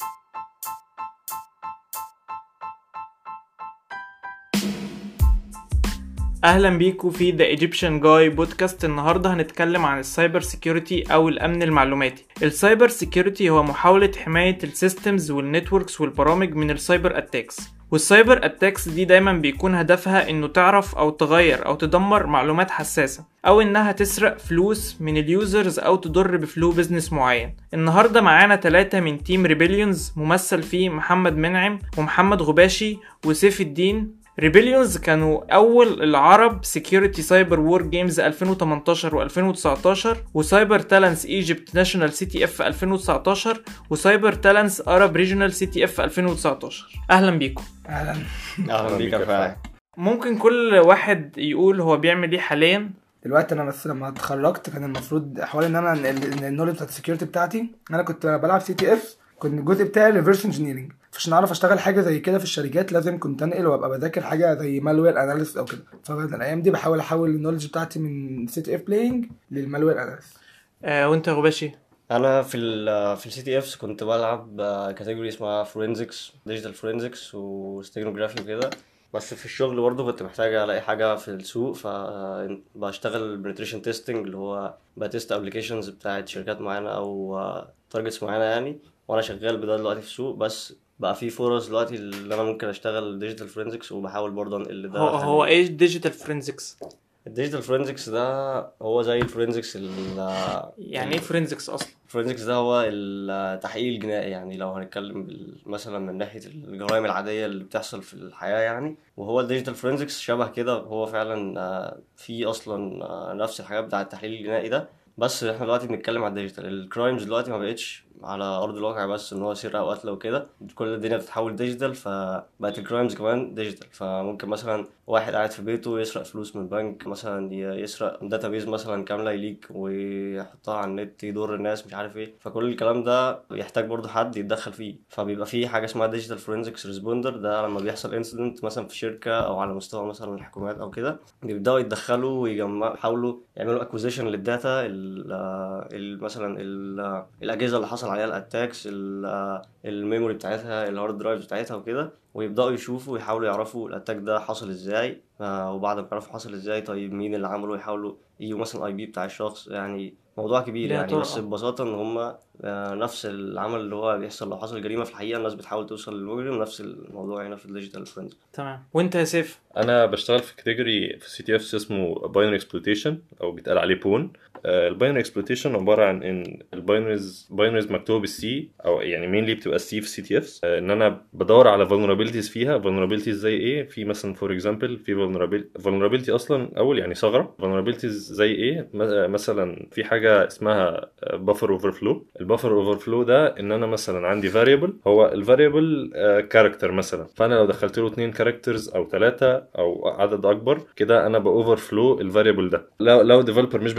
you أهلا بيكم في The Egyptian Guy Podcast النهارده هنتكلم عن ال cyber security أو الأمن المعلوماتي. ال cyber security هو محاولة حماية ال systems وال networks والبرامج من ال cyber attacks وال cyber attacks دي دايما بيكون هدفها إنه تعرف أو تغير أو تدمر معلومات حساسة أو إنها تسرق فلوس من ال users أو تضر ب flow business معين. النهارده معانا ثلاثة من team r3billions ممثل فيه محمد منعم ومحمد غباشي وسيف الدين. r3billions كانوا أول ال Arab Security Cyber War Games 2018 و2019 و CyberTalents Egypt National CTF 2019 و CyberTalents Arab Regional CTF 2019 أهلا بيكم. أهلا. أهلا بيك ممكن كل واحد يقول هو بيعمل إيه حاليا؟ دلوقتي أنا بس لما اتخرجت كان المفروض حوالي إن أنا ال knowledge بتاعت ال security بتاعتي أنا كنت بلعب CTF كنت الجزء بتاعي reverse engineering عشان أعرف أشتغل حاجة زي كده في الشركات لازم كنت أنقل وأبقى بذاكر حاجة زي malware analysis أو كده. فالايام دي بحاول أحول ال knowledge بتاعتي من CTF playing لل malware analysis آه وأنت يا غباشي أنا في ال في ال CTFs كنت بلعب category اسمها forensics digital forensics و steganography وكده. بس في الشغل برضه كنت محتاج ألاقي حاجة في السوق فبشتغل penetration testing اللي هو ب test applications بتاعت شركات معينة أو targets معينة يعني. وأنا شغال بده دلوقتي في السوق بس بقى في فرص دلوقتي اللي أنا ممكن أشتغل digital forensics وبحاول برضه أنقل ده هو هو إيه digital forensics ال digital forensics ده هو زي ال forensics يعني إيه forensics أصلا؟ ال forensics ده هو التحقيق الجنائي يعني لو هنتكلم مثلا من ناحية الجرائم العادية اللي بتحصل في الحياة يعني. وهو ال digital forensics شبه كده هو فعلا آه، في أصلا آه، نفس الحاجات بتاع التحليل الجنائي ده. بس إحنا دلوقتي بنتكلم على ال digital ال crimes دلوقتي ما بقتش على أرض الواقع بس إن هو سرقه وقتل وكده كل الدنيا بتتحول digital فبقت ال crimes كمان digital فممكن مثلا واحد قاعد في بيته يسرق فلوس من بنك مثلا يسرق database مثلا كاملة يليك ويحطها على النت يضر الناس مش عارف إيه. فكل الكلام ده يحتاج برضه حد يتدخل فيه. فبيبقى في حاجة اسمها digital forensics responder ده لما بيحصل incident مثلا في شركة أو على مستوى مثلا الحكومات أو كده بيبدأوا يتدخلوا ويجمعوا يحاولوا يعملوا acquisition لل data مثلا ال- الأجهزة اللي حصل عليها ال attacks ال memory بتاعتها ال hard drive بتاعتها وكده ويبدأوا يشوفوا ويحاولوا يعرفوا ال attack ده حصل إزاي آه، وبعد ما يعرفوا حصل إزاي طيب مين اللي عمله؟ يحاولوا يجيبوا مثلا IP بتاع الشخص يعني موضوع كبير يعني طرق. بس ببساطة إن هما آه، نفس العمل اللي هو بيحصل لو حصل جريمة في الحقيقة الناس بتحاول توصل للمجرم نفس الموضوع هنا في ال digital forensics تمام. وأنت يا سيف؟ أنا بشتغل في category في CTF اسمه binary exploitation أو بيتقال عليه pwn ال binary exploitation عبارة عن إن ال binaries binaries مكتوبة بال C أو يعني mainly بتبقى ال C في CTF إن أنا بدور على vulnerabilities فيها. vulnerabilities زي إيه؟ في مثلا for example في vulnerability أصلا أول يعني ثغرة. vulnerabilities زي إيه؟ م- مثلا في حاجة اسمها buffer overflow. ال buffer overflow ده إن أنا مثلا عندي variable. هو ال variable character مثلا. فأنا لو دخلت له اتنين characters أو ثلاثة أو عدد أكبر كده أنا ب overflow ال variable ده. لو لو developer مش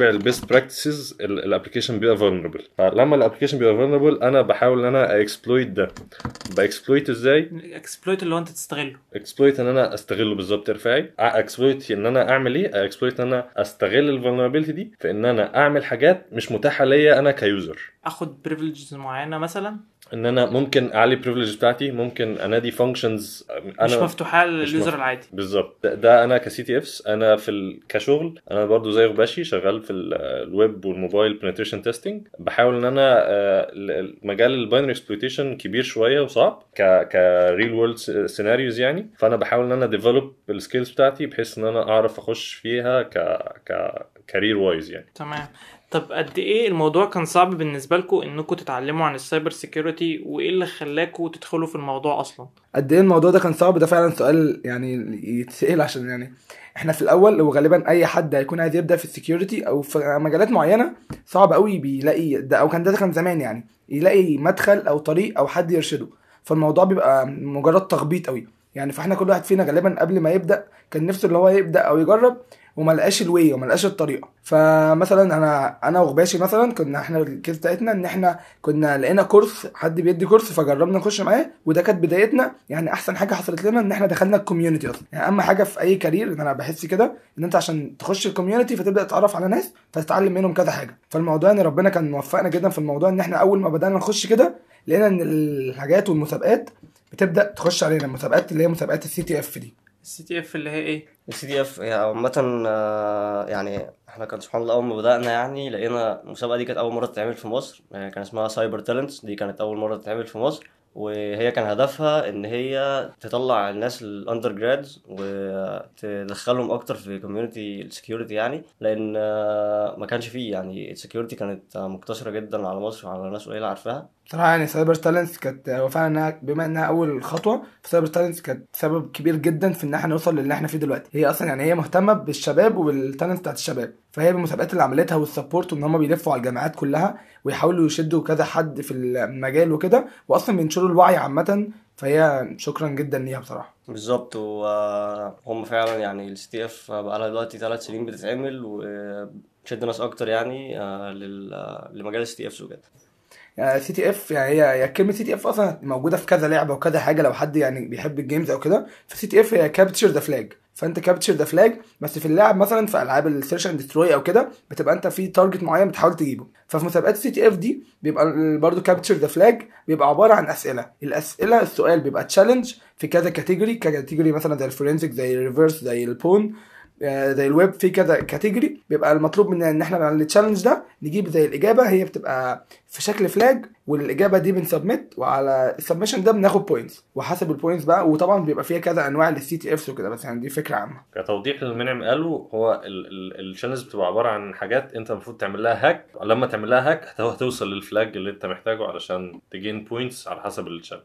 بتتبع ال best practices ال application بيبقى vulnerable فلما ال application بيبقى vulnerable أنا بحاول إن أنا exploit ده. ب exploit إزاي؟ exploit اللي هو أنت تستغله. exploit إن أنا أستغله بالظبط ارفعي. exploit إن أنا أعمل إيه؟ exploit إن أنا أستغل ال vulnerability دي في إن أنا أعمل حاجات مش متاحة ليا أنا ك user أخد privileges معينة مثلا؟ إن أنا ممكن أعلي ال privilege بتاعتي ممكن أنادي functions أنا مش مفتوحة لل user العادي. بالظبط. ده, ده أنا ك CTFs أنا في ال... كشغل أنا برضو زي غباشي شغال في ال- ال web وال mobile penetration testing بحاول إن أنا آه، ال- ال- مجال ال binary exploitation كبير شوية وصعب ك ك real world scenarios يعني. فأنا بحاول إن أنا develop ال skills بتاعتي بحيث إن أنا أعرف أخش فيها ك ك career wise يعني. تمام. طب قد إيه الموضوع كان صعب بالنسبة لكم إنكم تتعلموا عن ال cyber security؟ وإيه اللي خلاكم تدخلوا في الموضوع أصلا؟ قد إيه الموضوع ده كان صعب؟ ده فعلا سؤال يعني يتسأل عشان يعني إحنا في الأول وغالبا أي حد هيكون عايز يبدأ في ال security أو في مجالات معينة صعب قوي بيلاقي ده أو كان ده كان زمان يعني يلاقي مدخل أو طريق أو حد يرشده. فالموضوع بيبقى مجرد تخبيط قوي يعني فإحنا كل واحد فينا غالبا قبل ما يبدأ كان نفسه اللي هو يبدأ أو يجرب وما لقاش ال way وما لقاش الطريقة. فمثلا أنا أنا وغباشي مثلا كنا إحنا ال case بتاعتنا إن إحنا كنا لقينا كورس حد بيدي كورس فجربنا نخش معاه وده كانت بدايتنا. يعني أحسن حاجة حصلت لنا إن إحنا دخلنا ال community أصلا. يعني أهم حاجة في أي career إن أنا بحس كده إن أنت عشان تخش ال community فتبدأ تتعرف على ناس فتتعلم منهم كذا حاجة. فالموضوع إن ربنا كان موفقنا جدا في الموضوع إن إحنا أول ما بدأنا نخش كده لقينا إن الحاجات والمسابقات بتبدأ تخش علينا المسابقات اللي هي مسابقات ال CTF دي. السي تي اف اللي هي إيه؟ ال CTF هي عامة آه، يعني إحنا كان سبحان الله أول ما بدأنا يعني لقينا المسابقة دي كانت أول مرة تتعمل في مصر. آه، كان اسمها CyberTalents دي كانت أول مرة تتعمل في مصر. وهي كان هدفها إن هي تطلع الناس ال undergrads وتدخلهم أكتر في community ال security يعني. لأن آه، ما كانش فيه يعني ال security كانت مقتصرة جدا على مصر وعلى ناس قليلة عارفاها. بصراحه يعني CyberTalents كانت هو فعلا انها بما إنها أول خطوة ف CyberTalents كانت سبب كبير جدا في إن إحنا نوصل للي إحنا فيه دلوقتي. هي أصلا يعني هي مهتمة بالشباب وبال talent بتاعت الشباب. فهي بالمسابقات اللي عملتها وال support وإن هم بيلفوا على الجامعات كلها ويحاولوا يشدوا كذا حد في المجال وكده واصلا بينشروا الوعي عامة. فهي شكرا جدا ليها بصراحة. بالظبط. وهم فعلا يعني ال CTF بقى لها دلوقتي ثلاث سنين بتتعمل وتشد ناس أكتر يعني آه، لمجال ال CTF وكده. CTF يعني هي كلمة CTF أصلا موجودة في كذا لعبة وكذا حاجة لو حد يعني بيحب ال games أو كده. ف CTF هي capture the flag. فأنت capture the flag بس في اللعب مثلا في ألعاب ال search and destroy أو كده بتبقى أنت في target معين بتحاول تجيبه. ففي مسابقات ال CTF دي بيبقى برضه capture the flag بيبقى عبارة عن أسئلة. الأسئلة السؤال بيبقى challenge في كذا category category مثلا زي ال forensic زي ال reverse زي ال pwn آه، زي الويب في كذا category بيبقى المطلوب مننا إن إحنا على ال challenge ده نجيب زي الإجابة هي بتبقى في شكل flag والإجابة دي بن submit وعلى ال submission ده بناخد points وحسب ال points بقى وطبعا بيبقى فيها كذا أنواع لل CTFs وكده بس يعني دي فكرة عامة. كتوضيح للي منعم قاله هو ال challenges بتبقى عبارة عن حاجات أنت المفروض تعمل لها hack لما تعمل لها hack هت- هتوصل لل flag اللي أنت محتاجه علشان ت gain points على حسب ال challenge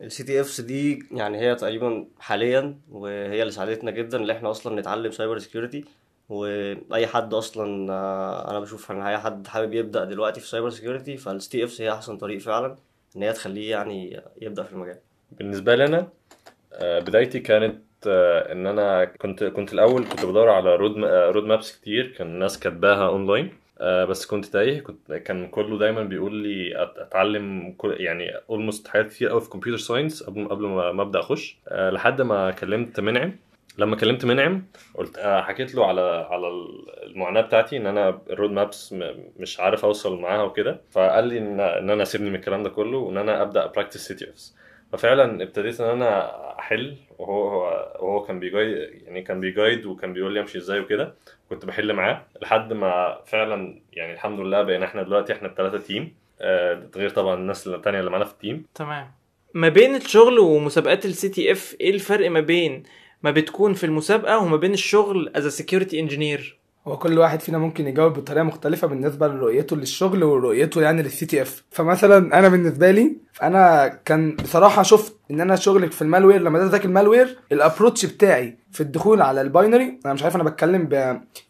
وال CTFs دي يعني هي تقريبا حاليا وهي اللي ساعدتنا جدا ان إحنا أصلا نتعلم cyber security وأي حد أصلا آه، أنا بشوف إن أي حد حابب يبدأ دلوقتي في cyber security فال CTFs هي أحسن طريق فعلا إن هي تخليه يعني يبدأ في المجال. بالنسبة لي أنا آه، بدايتي كانت آه، إن أنا كنت كنت الأول كنت بدور على road roadmaps كتير كان الناس كاتباها اونلاين بس كنت تايه كنت كان كله دايما بيقول لي أتعلم يعني almost حاجات كتير قوي في computer science قبل ما أبدأ أخش لحد ما كلمت منعم. لما كلمت منعم قلت آه، حكيت له على على المعاناة بتاعتي إن أنا ال road maps مش عارف أوصل معاها وكده. فقال لي إن إن أنا اسيبني من الكلام ده كله وإن أنا أبدأ practice CTFs ففعلا ابتديت إن أنا أحل وهو هو وهو كان بي guide يعني كان بي guide وكان بيقول لي أمشي إزاي وكده. كنت بحل معاه لحد ما فعلا يعني الحمد لله بقينا إحنا دلوقتي إحنا الثلاثه team آه، غير طبعا الناس التانية اللي معانا في ال team تمام. ما بين الشغل ومسابقات ال CTF إيه الفرق ما بين ما بتكون في المسابقة وما بين الشغل as security engineer هو كل واحد فينا ممكن يجاوب بطريقة مختلفة بالنسبة لرؤيته للشغل ورؤيته يعني لل CTF فمثلا أنا بالنسبة لي أنا كان بصراحة شفت إن أنا شغلي في ال malware لما أذاكر ال malware ال approach بتاعي في الدخول على ال binary أنا مش عارف أنا بتكلم ب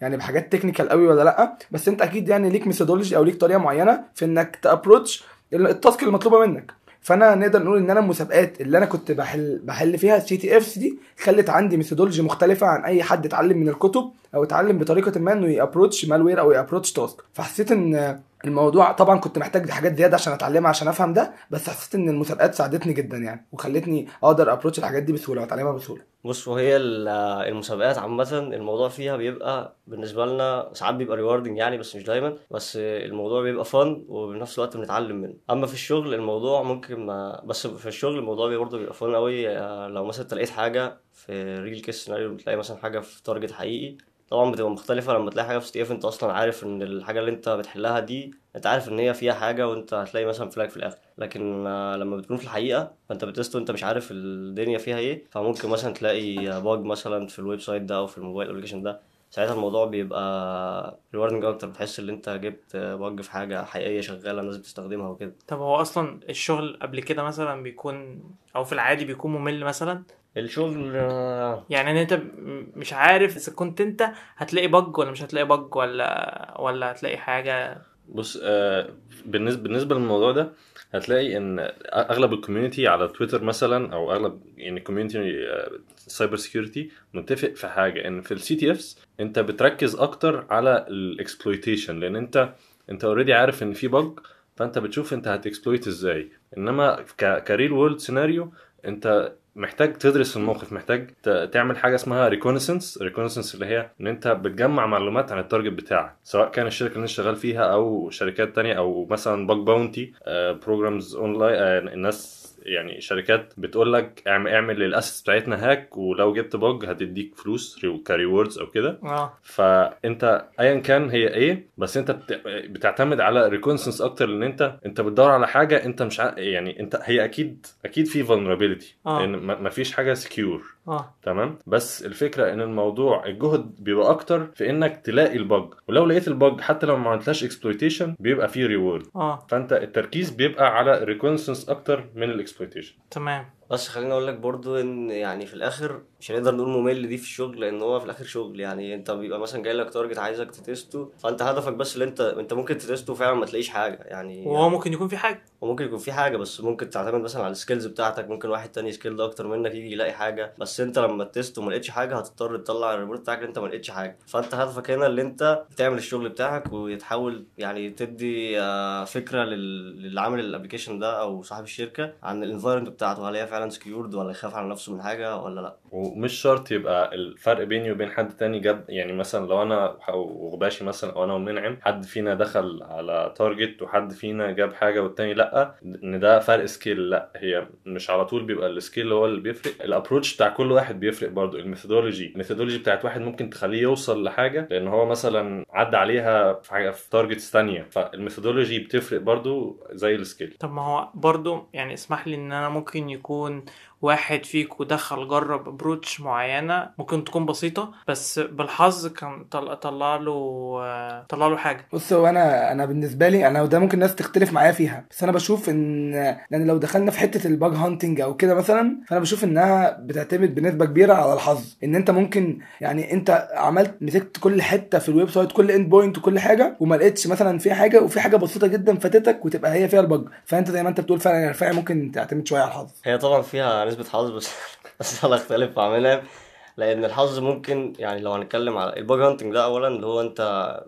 يعني بحاجات technical قوي ولا لأ بس أنت أكيد يعني ليك methodology أو ليك طريقة معينة في إنك ت approach ال task المطلوبة منك. فانا نقدر نقول ان أنا المسابقات اللي أنا كنت بحل بحل فيها ال CTFs دي خلت عندي methodology مختلفة عن أي حد اتعلم من الكتب أو اتعلم بطريقة ما إنه ي approach malware أو ي approach task فحسيت إن الموضوع طبعا كنت محتاج حاجات زيادة عشان أتعلمها عشان أفهم ده بس حسيت إن المسابقات ساعدتني جدا يعني وخلتني أقدر أ approach الحاجات دي بسهولة وأتعلمها بسهولة. بص وهي ال- المسابقات عامة الموضوع فيها بيبقى بالنسبة لنا ساعات بيبقى rewarding يعني بس مش دايما بس الموضوع بيبقى فن وبنفس الوقت بنتعلم منه. أما في الشغل الموضوع ممكن ما بس في الشغل الموضوع برضه بيبقى فن قوي آه، لو مثلا أنت لقيت حاجة في real case scenario بتلاقي مثلا حاجة في target حقيقي طبعا بتبقى مختلفة لما تلاقي حاجة في CTF أنت أصلا عارف إن الحاجة اللي أنت بتحلها دي أنت عارف إن هي فيها حاجة وأنت هتلاقي مثلا flag في الآخر. لكن آه، لما بتكون في الحقيقة فأنت ب test وانت مش عارف الدنيا فيها إيه فممكن مثلا تلاقي bug مثلا في ال website ده أو في ال mobile application ده. ساعتها الموضوع بيبقى rewarding أكتر بتحس إن أنت جبت bug في حاجة حقيقية شغالة الناس بتستخدمها وكده. طب هو أصلا الشغل قبل كده مثلا بيكون أو في العادي بيكون ممل مثلا؟ الشغل يعني إن أنت مش عارف إذا كنت أنت هتلاقي bug ولا مش هتلاقي bug ولا ولا هتلاقي حاجة. بص آه، بالنسبة بالنسبة للموضوع ده هتلاقي إن أغلب ال community على تويتر مثلا أو أغلب يعني community cyber security متفق في حاجة إن في ال CTFs أنت بتركز أكتر على ال exploitation لأن أنت أنت already عارف إن في bug فأنت بتشوف أنت هت exploit إزاي. إنما ك real world scenario أنت محتاج تدرس الموقف محتاج تعمل حاجة اسمها reconnaissance reconnaissance اللي هي إن أنت بتجمع معلومات عن ال target بتاعك سواء كان الشركة اللي أنت شغال فيها أو شركات تانية أو مثلا bug bounty programs online الناس يعني شركات بتقول لك اعمل اعمل للاسس بتاعتنا hack ولو جبت bug هتديك فلوس ك rewards أو كده. آه. فأنت ايا كان هي إيه بس أنت بت- بتعتمد على reconnaissance أكتر لأن أنت أنت بتدور على حاجة أنت مش ع... يعني أنت هي أكيد أكيد في vulnerability. آه. ما فيش حاجة secure آه. تمام؟ بس الفكرة إن الموضوع الجهد بيبقى أكتر في إنك تلاقي ال bug ولو لقيت ال bug حتى لو ما عملتلاش exploitation بيبقى فيه reward آه. فأنت التركيز بيبقى على reconnaissance أكتر من ال exploitation تمام بس خليني أقول لك برضو إن يعني في الآخر مش هنقدر نقول ممل دي في الشغل لأن هو في الآخر شغل. يعني أنت بيبقى مثلا جاي لك target عايزك ت test ه فأنت هدفك بس اللي أنت أنت ممكن ت test ه فعلا ما تلاقيش حاجة. يعني وهو ممكن يكون في حاجة. وممكن يكون في حاجة بس ممكن تعتمد مثلا على ال skills بتاعتك. ممكن واحد تاني skilled أكتر منك يجي يلاقي حاجة. بس أنت لما test وما لقيتش حاجة هتضطر تطلع ال report بتاعك ان أنت ما لقيتش حاجة. فأنت هدفك هنا اللي أنت تعمل الشغل بتاعك وتحاول يعني تدي آه، فكرة لل- للي عامل ال application ده أو صاحب الشركة عن ال environment بتاعته. هل هي فعلا secured ولا يخاف على نفسه من حاجة ولا لأ؟ ومش شرط يبقى الفرق بيني وبين حد تاني جاب يعني مثلا لو أنا وغباشي مثلا أو أنا ومنعم حد فينا دخل على target وحد فينا جاب حاجة والتاني لأ إن ده فرق skill لأ هي مش على طول بيبقى ال skill هو اللي بيفرق. ال approach بتاع كل واحد بيفرق برضو ال methodology ال methodology بتاعت واحد ممكن تخليه يوصل لحاجة لأن هو مثلا عدى عليها في حاجة في targets تانية. فال methodology بتفرق برضو زي ال skill طب ما هو برضو يعني اسمح لي إن أنا ممكن يكون Um. واحد فيكو دخل جرب approach معينة. ممكن تكون بسيطة بس بالحظ كان طلع, طلع له طلع له حاجة. بص هو أنا أنا بالنسبة لي أنا وده ممكن الناس تختلف معايا فيها. بس أنا بشوف إن لأن لو دخلنا في حتة ال bug hunting أو كده مثلا فأنا بشوف إنها بتعتمد بنسبة كبيرة على الحظ. إن أنت ممكن يعني أنت عملت مسكت كل حتة في ال website كل end point وكل حاجة وما لقيتش مثلا في حاجة وفي حاجة بسيطة جدا فاتتك وتبقى هي فيها ال bug فأنت زي ما أنت بتقول فعلا يعني فعلا ممكن تعتمد شوية على الحظ. هي طبعا فيها نسبة حظ بس بس أنا اختلف منعم لأن الحظ ممكن يعني لو هنتكلم على ال bug hunting ده اولا اللي هو أنت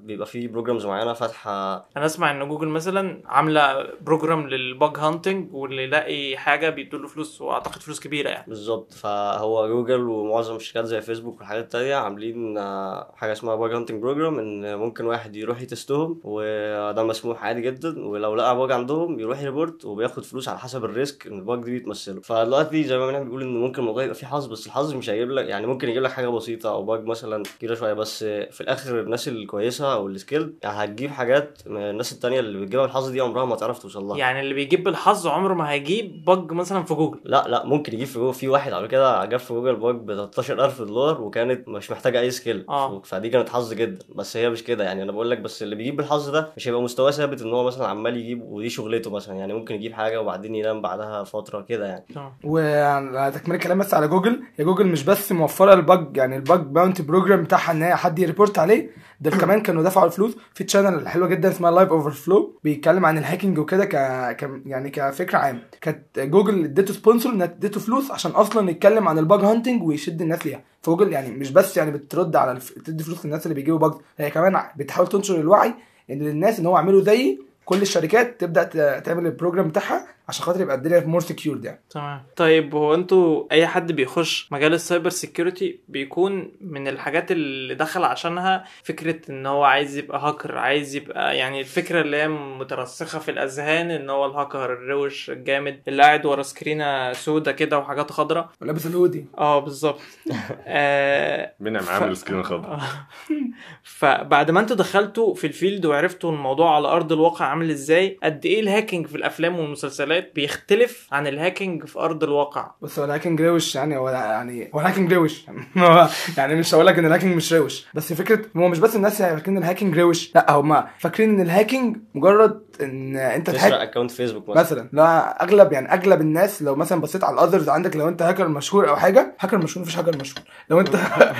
بيبقى فيه programs معينة فاتحة. أنا أسمع إن جوجل مثلا عاملة program لل bug hunting واللي يلاقي حاجة بيدوله فلوس وأعتقد فلوس كبيرة يعني. بالظبط. فهو جوجل ومعظم الشركات زي فيسبوك والحاجات التانية عاملين آه، حاجة اسمها bug hunting program إن ممكن واحد يروح ي test هم وده مسموح عادي جدا ولو لقى bug عندهم يروح ي report وبياخد فلوس على حسب ال risk إن ال bug دي بيتمثله. فدلوقتي زي ما إحنا بنقول إن ممكن الموضوع يبقى فيه حظ بس الحظ مش هيجيب لك يعني ممكن يجيب لك حاجة بسيطة أو bug مثلا كبيرة شوية بس في الآخر الناس الكويسة أو ال skilled يعني هتجيب حاجات من الناس التانية اللي بتجيبها بالحظ دي عمرها ما تعرف توصل لها. يعني اللي بيجيب بالحظ عمره ما هيجيب bug مثلا في جوجل لا لا ممكن يجيب في جوجل في واحد على كده جاب في جوجل باج ب 13000 دولار وكانت مش محتاجة أي skill آه. فدي كانت حظ جدا بس هي مش كده. يعني أنا بقول لك بس اللي بيجيب بالحظ ده مش هيبقى مستواه ثابت إن هو مثلا عمال يجيب ودي شغلته مثلا. يعني ممكن يجيب حاجة وبعدين ينام بعدها فترة كده يعني. تمام. وعلى تكمله الكلام بس على جوجل هي جوجل مش بس موفره ال bug يعني ال bug bounty program بتاعها إن هي حد ي report عليه. ده كمان كانوا دفعوا الفلوس. في channel حلوة جدا اسمها LiveOverflow بيتكلم عن ال hacking وكده ك... ك يعني كفكرة عام كانت جوجل اديته sponsor انها اديته فلوس عشان أصلا يتكلم عن ال bug hunting ويشد الناس ليها. فجوجل يعني مش بس يعني بترد على الف... تدي فلوس للناس اللي بيجيبوا bug هي كمان بتحاول تنشر الوعي إن للناس إن هو اعملوا زيي كل الشركات تبدأ تعمل ال program بتاعها عشان خاطر يبقى الدنيا more secured يعني. تمام. طيب هو أنتوا أي حد بيخش مجال ال cyber security بيكون من الحاجات اللي دخل عشانها فكرة إن هو عايز يبقى هاكر عايز يبقى يعني الفكرة اللي هي مترسخة في الأذهان إن هو الهاكر الروش الجامد اللي قاعد ورا screen ة سودا كده وحاجات خضراء ولابس الهودي آه بالظبط. آه منعم ف- عامل screen خضر آه. فبعد ما أنتوا دخلتوا في ال field وعرفتوا الموضوع على أرض الواقع عامل إزاي قد إيه ال hacking في الأفلام والمسلسلات بيختلف عن ال hacking في أرض الواقع. بس هو ال hacking روش يعني هو يعني هو ال hacking روش. يعني مش هقول لك إن ال hacking مش روش. بس فكرة هو مش بس الناس يعني فاكرين ال hacking روش لا هم فاكرين إن ال hacking مجرد إن أنت تسرق ت hack account فيسبوك مثلا. مثلا. لا أغلب يعني أغلب الناس لو مثلا بصيت على ال others عندك لو أنت هاكر مشهور أو حاجة هاكر مشهور مفيش هاكر مشهور. لو أنت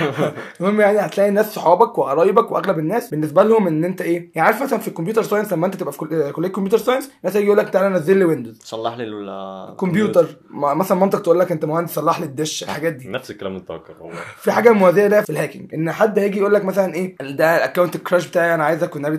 المهم يعني هتلاقي ناس صحابك وقرايبك وأغلب الناس بالنسبة لهم إن أنت إيه يعني عارف مثلا في ال computer science لما أنت تبقى في كل- كلية computer science الناس يجي يقول لك تعالى نزل لي ويندوز صلح لي ال- كمبيوتر ما- مثلا مامتك تقول لك أنت مهندس صلح لي الدش الحاجات دي. نفس الكلام اللي انت والله في حاجة موازيه لها في ال hacking إن حد هيجي يقول لك مثلا إيه ده ال account ال crush بتاعي أنا عايزك والنبي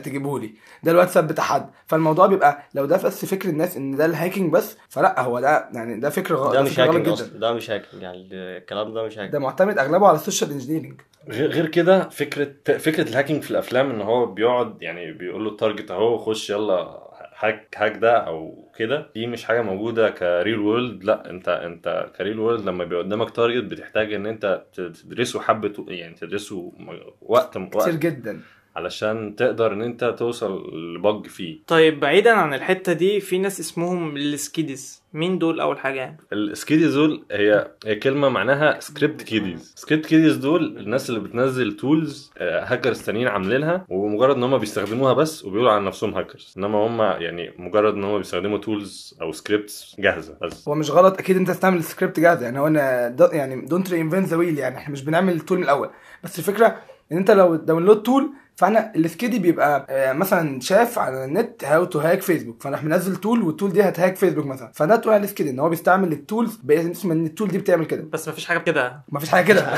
تجيبه لي. ده الواتساب بتاع حد. فالموضوع بيبقى لو ده بس فكر الناس إن ده ال hacking بس فلا هو ده يعني ده فكر غلط ده مش hacking جدا. ده مش hacking يعني الكلام ده مش hacking ده معتمد أغلبه على ال social engineering غير غير كده فكرة فكرة ال hacking في الأفلام إن هو بيقعد يعني بيقول له ال target أهو خش يلا hack hack ده أو كده دي مش حاجة موجودة ك real world لا انت انت ك real world لما بيبقى قدامك target بتحتاج ان انت تدرسه حبة يعني تدرسه وقت كتير وقت جدا. علشان تقدر ان انت توصل ل bug فيه. طيب بعيدا عن الحتة دي في ناس اسمهم ال skids مين دول أول حاجة يعني؟ ال skiddies دول هي هي كلمة معناها script kiddies script kiddies دول الناس اللي بتنزل tools hackers تانيين عاملينها ومجرد إن هم بيستخدموها بس وبيقولوا عن نفسهم هاكرز إنما هم يعني مجرد إن هم بيستخدموا tools أو scripts جاهزة بس. هو مش غلط أكيد أنت تستعمل السكريبت جاهز يعني هو أنا do يعني don't reinvent the wheel يعني. إحنا مش بنعمل ال tool من الأول. بس الفكرة إن أنت لو download tool فاحنا ال skiddie بيبقى آه، مثلا شاف على النت how to hack فيسبوك فراح منزل tool وال tool دي هت hack فيسبوك مثلا. فده تقول على إن هو بيستعمل ال tools باسم إن ال tool دي بتعمل كده. بس مفيش حاجة كده. مفيش حاجة كده.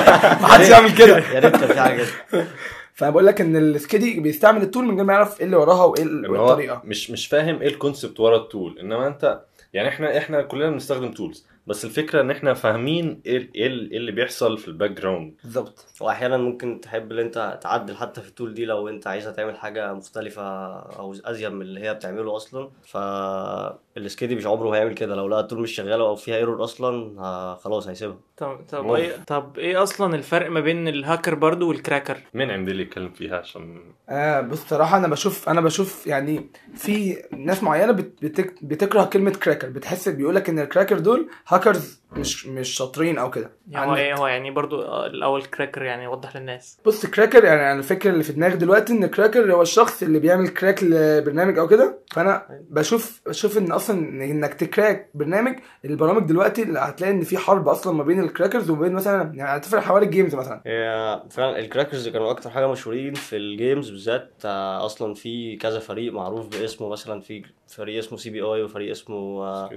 محدش يعمل كده. يا ريت في حاجة كده. فأنا بقول لك إن ال skiddie بيستعمل ال tool من غير ما يعرف إيه اللي وراها وإيه الطريقة مش مش فاهم إيه ال concept ورا ال tool إنما أنت يعني إحنا إحنا كلنا بنستخدم tools بس الفكرة إن إحنا فاهمين إيه ال- إيه ال- إيه اللي بيحصل في ال background. بالظبط. وأحيانا ممكن تحب إن أنت تعدل حتى في ال tool دي لو أنت عايزها تعمل حاجة مختلفة أو أزيد من اللي هي بتعمله أصلا. فال skiddie مش عمره هيعمل كده. لو لقى ال tool مش شغالة أو فيها error أصلا ها- خلاص هيسيبها. طب طب move. إيه طب إيه أصلا الفرق ما بين الهاكر برضو وال cracker؟ مين عندي اللي يتكلم فيها عشان آه بص صراحة أنا بشوف أنا بشوف يعني في ناس معينة بت بتك بتكره كلمة cracker بتحس بيقولك إن ال cracker دول هاكرز مش مش شاطرين أو كده. يعني هو إيه هو يعني برضو الأول cracker يعني وضح للناس. بص cracker يعني أنا الفكرة اللي في دماغي دلوقتي إن cracker هو الشخص اللي بيعمل crack لبرنامج أو كده. فأنا بشوف بشوف إن أصلا إنك ت crack برنامج البرامج دلوقتي اللي هتلاقي إن في حرب أصلا ما بين ال crackers وما بين مثلا يعني هتفرق حوالي ال games مثلا. هي فعلا ال crackers كانوا أكتر حاجة مشهورين في ال games بالذات آه، أصلا في كذا فريق معروف باسمه مثلا في فريق اسمه CPY وفريق اسمه آه،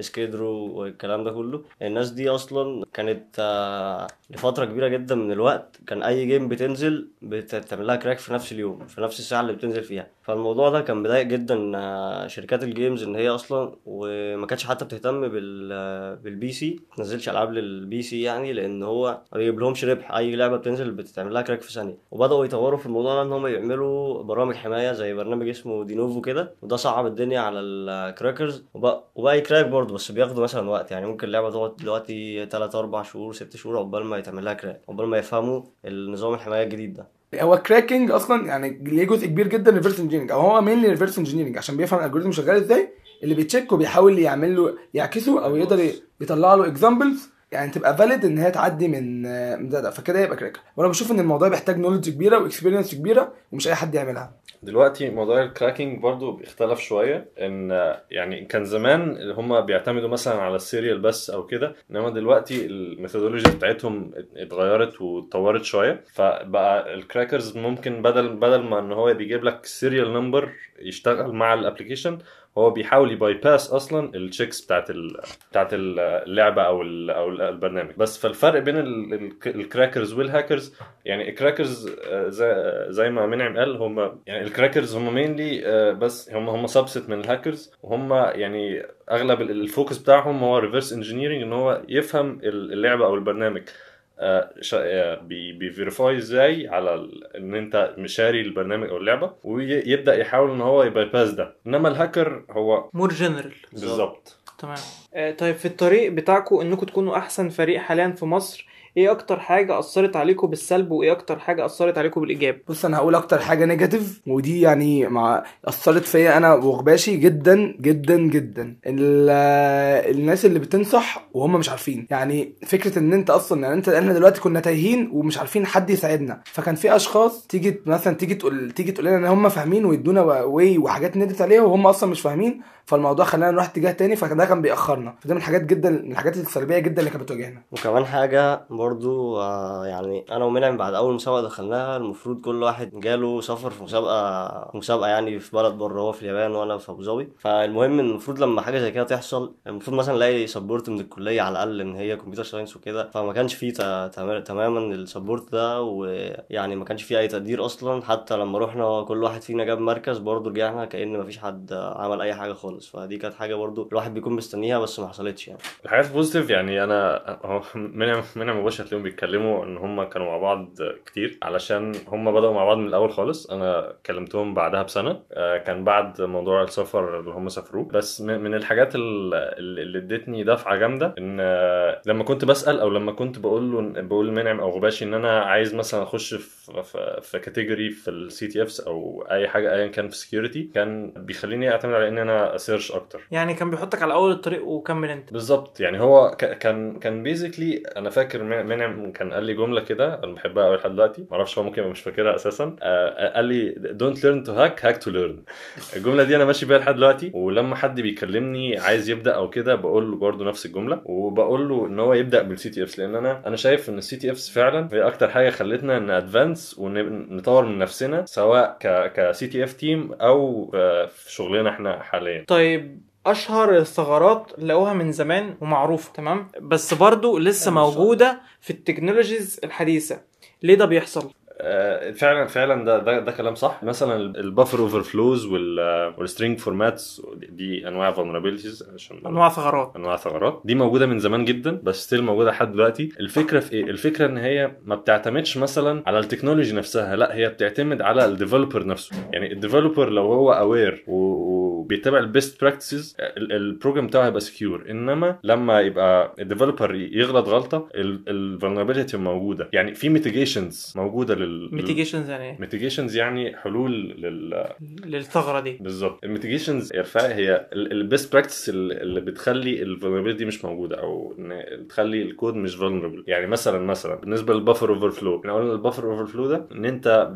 Skidrow والكلام ده كله. الناس دي أصلا كانت آه، لفترة كبيرة جدا من الوقت كان أي game بتنزل بتعمل لها crack في نفس اليوم في نفس الساعة اللي بتنزل فيها. فالموضوع ده كان مضايق جدا آه، شركات ال games إن هي أصلا وما كانتش حتى بتهتم بال آه، بال PC ما تنزلش ألعاب لل PC يعني لأن هو ما بيجيبلهمش ربح. أي لعبة بتنزل بتتعمل لها crack في ثانية. وبدأوا يطوروا في الموضوع ده إن هم يعملوا برامج حماية زي برنامج اسمه Denuvo كده وده صعب الدنيا على ال crackers وبقى, وبقى ي crack برضه. بس بياخدوا مثلا وقت. يعني ممكن اللعبة تقعد دلوقتي 3 4 شهور 6 شهور عقبال ما يتعمل لها crack عقبال ما يفهموا النظام الحماية الجديد ده. هو cracking أصلا يعني ليه جزء كبير جدا reverse engineering أو هو main reverse engineering عشان بيفهم ال algorithm شغال إزاي اللي بي check وبيحاول يعمل له يعكسه أو يقدر يطلع له examples يعني تبقى valid إن هي تعدي من ده, ده. فكده يبقى cracker وأنا بشوف إن الموضوع بيحتاج knowledge كبيرة و experience كبيرة ومش أي حد يعملها. دلوقتي موضوع ال cracking برضو بيختلف شوية إن يعني كان زمان هم بيعتمدوا مثلا على ال serial بس أو كده إنما دلوقتي ال methodology بتاعتهم اتغيرت واتطورت شوية فبقى ال crackers ممكن بدل بدل ما إن هو بيجيب لك serial number يشتغل مع ال application هو بيحاول ي bypass أصلا ال checks بتاعت ال... بتاعت اللعبة أو ال... أو البرنامج. بس فالفرق بين ال... ال- ال crackers وال hackers يعني ال crackers آه، زي زي ما منعم قال هم يعني ال crackers هم mainly بس هم هم subset من الهاكرز وهم يعني أغلب ال- focus بتاعهم هو reverse engineering إن هو يفهم اللعبة أو البرنامج. آه، آه، بي verify إزاي على ان انت شاري البرنامج أو اللعبة ويبدأ يحاول ان هو ي bypass ده. انما الهاكر هو more general. بالظبط. تمام. آه طيب في الطريق بتاعكم انكم تكونوا احسن فريق حاليا في مصر إيه أكتر حاجة أثرت عليكم بالسلب وايه أكتر حاجة أثرت عليكم بالإيجاب؟ بص أنا هقول أكتر حاجة negative ودي يعني مع أثرت فيا أنا وغباشي جدا جدا جدا. ال- الناس اللي بتنصح وهم مش عارفين. يعني فكرة إن أنت أصلا يعني أنت إحنا دلوقتي كنا تايهين ومش عارفين حد يساعدنا. فكان في أشخاص تيجي مثلا تيجي تقول تيجي تقول لنا إن هم فاهمين ويدونا way وحاجات ندرس عليها وهم أصلا مش فاهمين فالموضوع خلانا نروح اتجاه تاني فده كان بيأخرنا. فده من الحاجات جدا من الحاجات السلبية جدا اللي كانت بتواجهنا. وكمان حاجة برضو آه يعني أنا ومنعم بعد أول مسابقة دخلناها المفروض كل واحد جاله سفر في مسابقة مسابقة يعني في بلد بره هو في اليابان وأنا في أبو ظبي. فالمهم إن المفروض لما حاجة زي كده تحصل المفروض مثلا نلاقي support من الكلية على الأقل إن هي computer science وكده. فما كانش فيه تماما ال support ده ويعني ما كانش فيه أي تقدير أصلا. حتى لما رحنا كل واحد فينا جاب مركز برضه رجعنا كأن مفيش حد عمل أي حاجة خالص. فدي كانت حاجة برضه الواحد بيكون مستنيها بس ما حصلتش يعني. الحاجات ال positive يعني أنا هو منعم منعم وباشا هتلاقيهم بيتكلموا إن هم كانوا مع بعض كتير علشان هم بدأوا مع بعض من الأول خالص. أنا كلمتهم بعدها بسنة. آه، كان بعد موضوع السفر اللي هم سافروه. بس من الحاجات ال- اللي ادتني دفعة جامدة إن آه، لما كنت بسأل أو لما كنت بقول له بقول لمنعم أو غباشي إن أنا عايز مثلا أخش في في, في category في ال CTFs أو أي حاجة ايا كان في security كان بيخليني أعتمد على إن أنا ا search أكتر. يعني كان بيحطك على أول الطريق وكمل أنت. بالظبط. يعني هو كان كان basically أنا فاكر منعم كان قال لي جملة كده أنا بحبها قوي لحد دلوقتي ما أعرفش هو ممكن مش فاكرها أساسا. آه، قال لي don't learn to hack hack to learn. الجملة دي أنا ماشي بيها لحد دلوقتي ولما حد بيكلمني عايز يبدأ أو كده بقول له برضه نفس الجملة وبقول له إن هو يبدأ بال CTFs لأن أنا أنا شايف إن ال CTFs فعلا هي أكتر حاجة خلتنا ن advance ونطور من نفسنا سواء ك ك CTF team أو آه، في شغلنا إحنا حاليا. طيب أشهر الثغرات لقوها من زمان ومعروفة تمام؟ بس برضو لسه صح. موجودة في ال technologies الحديثة. ليه ده بيحصل؟ آه، فعلا فعلا ده ده, ده كلام صح. مثلا ال buffer overflows وال string formats دي أنواع vulnerabilities عشان أنواع ثغرات. أنواع ثغرات. دي موجودة من زمان جدا بس still موجودة لحد دلوقتي. الفكرة في إيه؟ الفكرة إن هي ما بتعتمدش مثلا على ال technology نفسها لا هي بتعتمد على ال developer نفسه. يعني ال developer لو هو aware وبيتبع ال best practices ال program بتاعه هيبقى secure إنما لما يبقى ال developer يغلط غلطة ال vulnerability موجودة. يعني في mitigations موجودة لل mitigations يعني إيه؟ mitigations يعني حلول لل للثغرة دي. بالظبط. ال mitigations يا رفاعي هي ال best practice اللي بتخلي ال vulnerability مش موجودة أو إن تخلي الكود مش vulnerable يعني مثلا مثلا بالنسبة لل buffer overflow إحنا قلنا ال buffer overflow ده إن أنت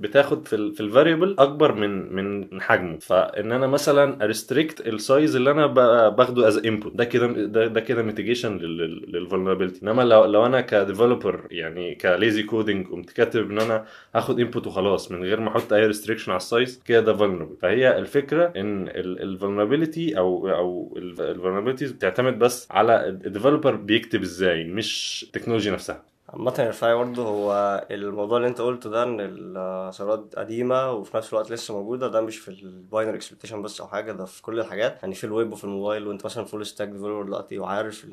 بتاخد في ال variable أكبر من من حجمه. فإن أنا مثلا ا restrict ال size اللي أنا باخده as input ده كده ده, ده كده mitigation لل vulnerability إنما لو لو أنا ك developer يعني ك lazy coding قمت كاتب إن أنا هاخد input وخلاص من غير ما أحط أي restriction على ال size كده ده vulnerable فهي الفكرة إن ال vulnerability أو أو ال vulnerabilities بتعتمد بس على ال developer بيكتب إزاي مش ال technology نفسها. عامة يا رفاعي برضه هو الموضوع اللي انت قلته ده إن الثغرات قديمة وفي نفس الوقت لسه موجودة ده مش في ال binary exploitation بس أو حاجة ده في كل الحاجات. يعني في الويب وفي الموبايل وانت مثلا full stack developer دلوقتي وعارف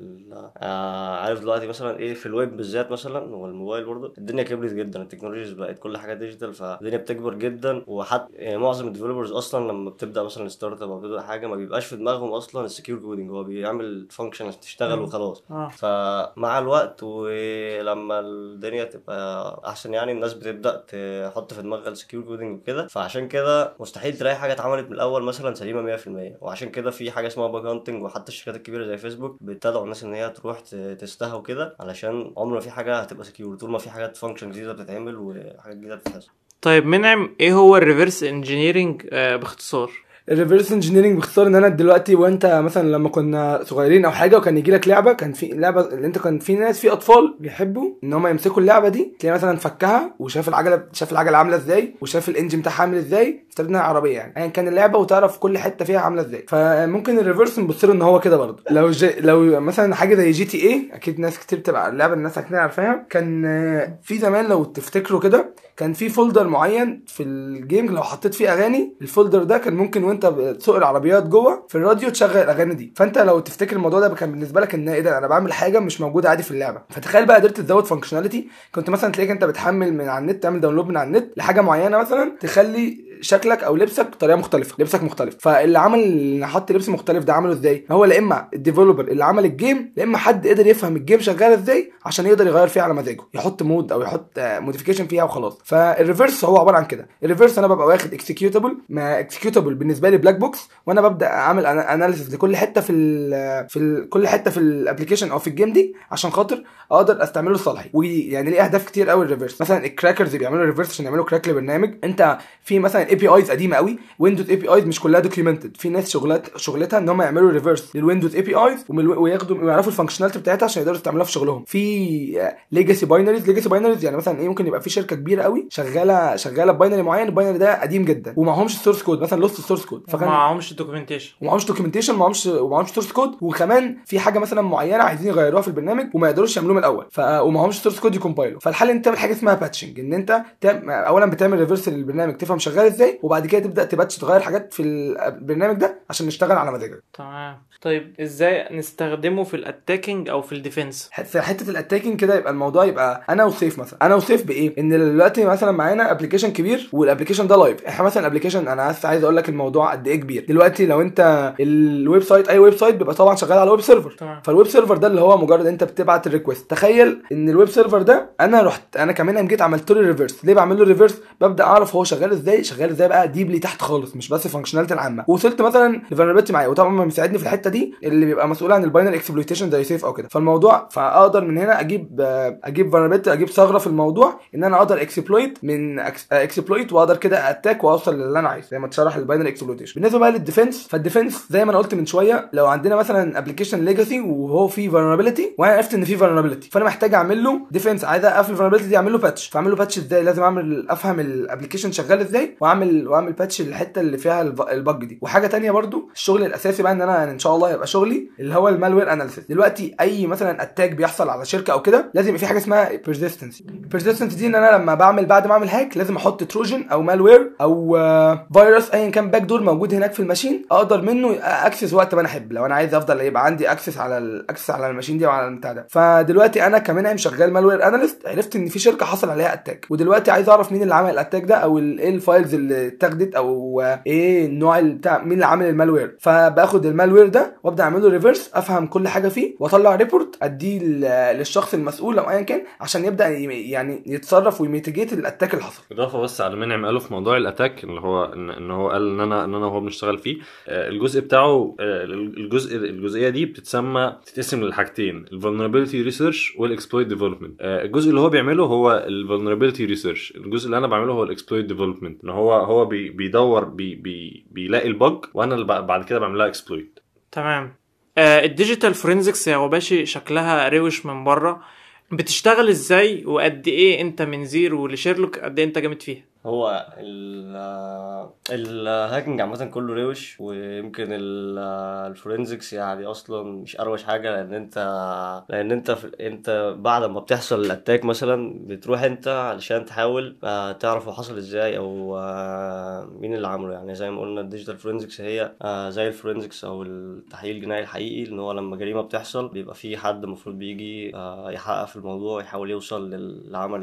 آه عارف دلوقتي مثلا إيه في الويب بالذات مثلا والموبايل برضه الدنيا كبرت جدا ال technologies بقت كل حاجة digital فالدنيا بتكبر جدا. وحتى يعني معظم ال developers أصلا لما بتبدأ مثلا startup أو بتبدأ حاجة ما بيبقاش في دماغهم أصلا ال secure coding هو بيعمل function تشتغل. وخلاص. آه. فمع الوقت ولما الدنيا تبقى أحسن يعني الناس بتبدأ تحط في دماغها ال secure coding وكده. فعشان كده مستحيل تلاقي حاجة اتعملت من الأول مثلا سليمة 100% وعشان كده في حاجة اسمها bug hunting وحتى الشركات الكبيرة زي فيسبوك بتدعو الناس إن هي تروح test ها وكده علشان عمر ما في حاجة هتبقى secure طول ما في حاجات function جديدة بتتعمل وحاجات جديدة بتتحسن طيب منعم إيه هو ال reverse engineering باختصار؟ ال reverse engineering باختصار إن أنا دلوقتي وأنت مثلا لما كنا صغيرين أو حاجة وكان يجي لك لعبة كان في لعبة اللي أنت كان في ناس في أطفال بيحبوا إن هم يمسكوا اللعبة دي تلاقي مثلا فكها وشاف العجلة شاف العجلة عاملة إزاي وشاف ال engine بتاعها عامل إزاي انها عربية يعني. ايا كان اللعبة وتعرف كل حتة فيها عاملة إزاي. فممكن ال reverse نبص إن هو كده برضه. لو جي لو مثلا حاجة زي GTA أكيد ناس كتير بتبقى اللعبة الناس أكيد عارفاها. كان آه، في زمان لو تفتكروا كده كان في folder معين في ال game لو حطيت فيه أغاني ال folder ده كان ممكن وأنت بتسوق العربيات جوه في الراديو تشغل الأغاني دي. فأنت لو تفتكر الموضوع ده كان بالنسبة لك إن إيه ده أنا بعمل حاجة مش موجودة عادي في اللعبة. فتخيل بقى قدرت تزود functionality كنت مثلا تلاقيك أنت بتحمل من على النت تعمل download من على النت لحاجة معينة مثلا تخلي شكلك أو لبسك بطريقة مختلفة لبسك مختلف. فاللي عمل اللي حط لبس مختلف ده عمله إزاي؟ هو لا إما ال developer اللي عمل ال game لا إما حد قدر يفهم ال game شغال إزاي عشان يقدر يغير فيها على مزاجه يحط mod أو يحط modification فيها وخلاص. فال reverse هو عبارة عن كده. ال reverse أنا ببقى واخد executable ما executable بالنسبة لي black box وأنا ببدأ أعمل analysis لكل حتة في ال في ال كل حتة في ال application أو في ال game دي عشان خاطر أقدر أستعمله لصالحي. ويعني ليه أهداف كتير قوي الريفرس مثلا الكراكرز بيعملوا ريفرس عشان يعملوا كراك لبرنامج. أنت في مثلا اي بي ايز قديمة قوي. ويندوز اي بي ايز مش كلها دوكيومنتد في ناس شغلات شغلتها إن هم يعملوا ريفرس للويندوز اي بي ايز وياخدوا ويعرفوا الفانكشناليتي بتاعتها عشان يقدروا يستعملوها في شغلهم. في ليجاسي باينريز ليجاسي باينريز يعني مثلا إيه ممكن يبقى في شركة كبيرة قوي شغاله شغالة باينري معين. الباينري ده قديم جدا. ومعهمش السورس كود مثلا لوست السورس كود فكان معهمش دوكيومنتيشن ومعهمش دوكيومنتيشن ومعهمش ومعهمش سورس كود وكمان في حاجة مثلا معينة عايزين يغيروها في البرنامج وما يقدروش يعملوها من الأول. ف... ومعهمش سورس كود يكمبايلوا فالحل أنت تعمل حاجة اسمها باتشنج إن أنت. اولا بتعمل reverse للبرنامج. تفهم شغال إزاي؟ وبعد كده تبدأ تباتش تغير حاجات في البرنامج ده عشان نشتغل على مزاجك. تمام. طيب إزاي نستخدمه في ال attacking أو في ال defense؟ في حتة ال attacking كده يبقى الموضوع يبقى أنا وسيف مثلا. أنا وسيف بإيه؟ إن دلوقتي مثلا معانا application كبير وال application ده live إحنا مثلا application أنا عايز أقول لك الموضوع قد إيه كبير. دلوقتي لو أنت ال website أي website بيبقى طبعا شغال على web server تمام. فال web server ده اللي هو مجرد أنت بتبعت ال request تخيل إن ال web server ده أنا رحت أنا كمان جيت عملت له reverse ليه بعمل له reverse ببدأ أعرف هو شغال إزاي؟ شغال إزاي بقى deeply تحت خالص مش بس ال functionality العامة. وصلت مثلا ل vulnerability معايا وطبعا ما بيساعدني في الحتة دي اللي بيبقى مسؤول عن ال binary exploitation زي سيف أو كده. فالموضوع فأقدر من هنا أجيب أجيب vulnerability أجيب ثغرة في الموضوع إن أنا أقدر exploit من exploit وأقدر كده attack وأوصل للي أنا عايزه زي ما اتشرح ال binary exploitation بالنسبة بقى لل defense فال defense زي ما أنا قلت من شوية لو عندنا مثلا application legacy وهو فيه vulnerability وأنا عرفت إن فيه vulnerability فأنا محتاج أعمل له defense عايز أقفل ال vulnerability دي أعمل له patch فأعمل له patch إزاي؟ لازم أعمل أفهم ال application شغال إزاي؟ وأعمل واعمل patch للحته اللي فيها ال b- ال bug دي. وحاجة تانية برضو الشغل الأساسي بقى إن أنا إن شاء الله يبقى شغلي اللي هو ال malware analysis. دلوقتي أي مثلا attack بيحصل على شركة أو كده لازم يبقى في حاجة اسمها persistency ال persistency دي إن أنا لما بعمل بعد ما أعمل hack لازم أحط trojan أو malware أو آه، فيروس ايا كان backdoor موجود هناك في ال machine أقدر منه access وقت ما أنا أحب. لو أنا عايز أفضل يبقى عندي access على ال access على ال machine دي وعلى البتاع ده. فدلوقتي أنا كمنعم شغال malware analyst عرفت إن في شركة حصل عليها attack ودلوقتي عايز أعرف مين اللي عمل ال attack ده أو إيه ال files اللي اتاخدت أو إيه النوع اللي بتاع مين اللي عامل ال malware. فباخد ال malware ده وأبدأ اعمل له reverse أفهم كل حاجة فيه وأطلع report أديه للشخص المسؤول أو ايا كان عشان يبدأ يعني يتصرف وي mitigate ال attack اللي حصل. إضافة بس على منعم قاله في موضوع ال attack اللي هو ان, هو قال إن أنا إن أنا وهو بنشتغل فيه آه، الجزء بتاعه آه، الجزء الجزئية دي بتتسمى بتتقسم لحاجتين ال vulnerability research وال exploit development الجزء اللي هو بيعمله هو ال vulnerability research الجزء اللي أنا بعمله هو ال exploit development إن هو هو بي بيدور بي بي بيلاقي ال bug وأنا اللي بع- بعد كده بعملها exploit تمام. آه ال digital forensics يا غباشي شكلها روش من بره. بتشتغل إزاي؟ وقد إيه أنت من zero ل Sherlock قد إيه أنت جامد فيها؟ هو ال ال hacking عامة كله روش ويمكن ال- ال forensics يعني أصلا مش أروش حاجة لأن انت لأن أنت أنت بعد ما بتحصل ال attack مثلا بتروح أنت علشان تحاول آه، تعرف هو حصل إزاي أو آه، مين اللي عمله يعني زي ما قلنا ال digital forensics هي آه، زي ال forensics أو التحليل الجنائي الحقيقي إن هو لما جريمة بتحصل بيبقى في حد المفروض بيجي يحقق في الموضوع يحاول يوصل لل- لعمل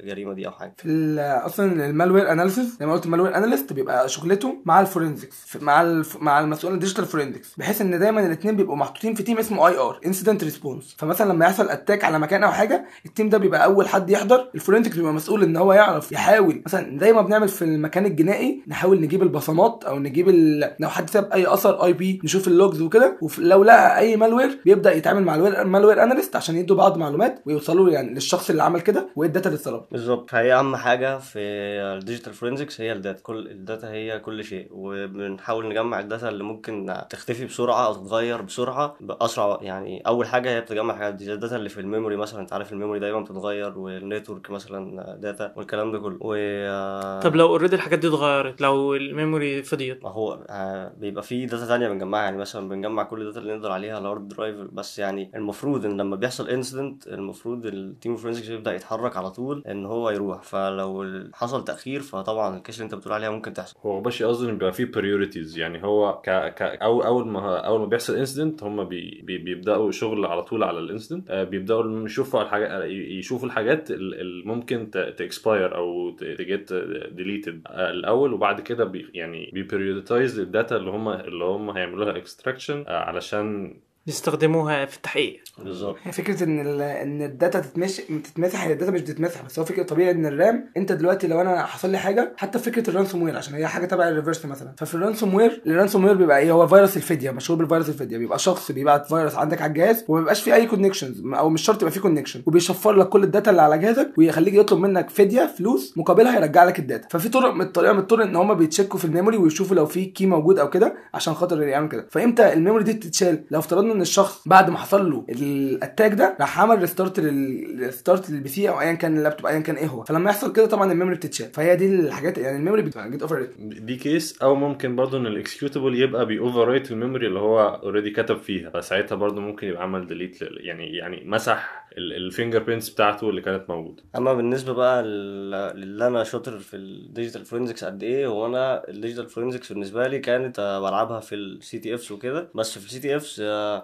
الجريمة دي أو ال- أصلا ال malware analysis زي ما قلت ال malware analyst بيبقى شغلته مع ال forensics مع ال f... مع المسؤول ال digital forensics بحيث إن دايما الاثنين بيبقوا محطوطين في team اسمه IR incident response فمثلا لما يحصل attack على مكان أو حاجة ال team ده بيبقى أول حد يحضر ال forensics بيبقى مسؤول إن هو يعرف يحاول. مثلا زي ما بنعمل في المكان الجنائي نحاول نجيب البصمات أو نجيب ال... لو حد ساب أي أثر IP نشوف ال logs وكده. ولو لقى أي malware بيبدأ يتعامل مع ال malware analyst عشان يدوا بعض معلومات ويوصلوا يعني للشخص اللي عمل كده وايه ال data اللي اتسربت بالظبط. فهي أهم حاجة في ال digital forensics هي ال data كل ال data هي كل شيء. وبنحاول نجمع ال data اللي ممكن تختفي بسرعة أو تتغير بسرعة بأسرع يعني أول حاجة هي بتجمع حاجات دي. ال data اللي في ال memory مثلا. أنت عارف ال memory دايما بتتغير وال network مثلا data والكلام ده كله. و طب لو already الحاجات دي اتغيرت لو ال memory فضيت؟ ما هو آه، بيبقى في data تانية بنجمعها. يعني مثلا بنجمع كل ال data اللي نقدر عليها على ال hard drive بس يعني المفروض إن لما بيحصل incident المفروض ال team forensics يبدأ يتحرك على طول إن هو يروح. فلو حصل تاخير فطبعا ال case اللي أنت بتقول عليها ممكن تحصل. هو باشا قصدي إن بيبقى فيه priorities يعني هو ك... ك... أو أول ما أول ما بيحصل incident هم بي... بي... بيبدأوا شغل على طول على ال incident آه بيبدأوا يشوفوا الحاجات يشوفوا الحاجات ال- اللي ممكن ت expire أو ت get deleted الأول وبعد كده بي... يعني بي prioritize ال data اللي هم اللي هم هيعملوا لها extraction علشان بيستخدموها في التحقيق. بالظبط. هي فكرة إن ال... إن ال data تتمش تتمسح هي ال data مش بتتمسح بس هو فكرة طبيعي إن ال RAM أنت دلوقتي لو أنا حصل لي حاجة حتى فكرة ال ransomware عشان هي حاجة تبع ال reverse مثلا. ففي ال ransomware ال ransomware بيبقى إيه؟ هو فيروس الفديه مشهور بالفيروس الفديه بيبقى شخص بيبعت فيروس عندك على الجهاز وما بيبقاش فيه أي connections أو مش شرط يبقى فيه connection وبيشفر لك كل ال data اللي على جهازك ويخليك يطلب منك فديه فلوس مقابلها يرجع لك ال data. ففي طرق من الطريقة من الطرق إن هم بي check وا في ال memory ويشوفوا لو في key موجود أو كده عشان خاطر يعمل كده. فإمتى ال memory دي تتشال؟ لو افترضنا ان الشخص بعد ما حصل له ال attack ده راح عمل restart لل start لل PC أو ايا كان اللابتوب ايا كان إيه هو. فلما يحصل كده طبعا ال memory بتتشال. فهي دي الحاجات يعني ال memory بتبقى get over دي case أو ممكن برضو إن ال executable يبقى بي overwrite ال memory اللي هو already كتب فيها. فساعتها برضو ممكن يبقى عمل delete يعني يعني مسح ال fingerprints بتاعته اللي كانت موجودة. أما بالنسبة بقى لل- للي أنا شاطر في ال digital forensics قد إيه هو أنا ال digital forensics بالنسبة لي كانت آه، بلعبها في ال CTFs وكده. بس في ال CTFs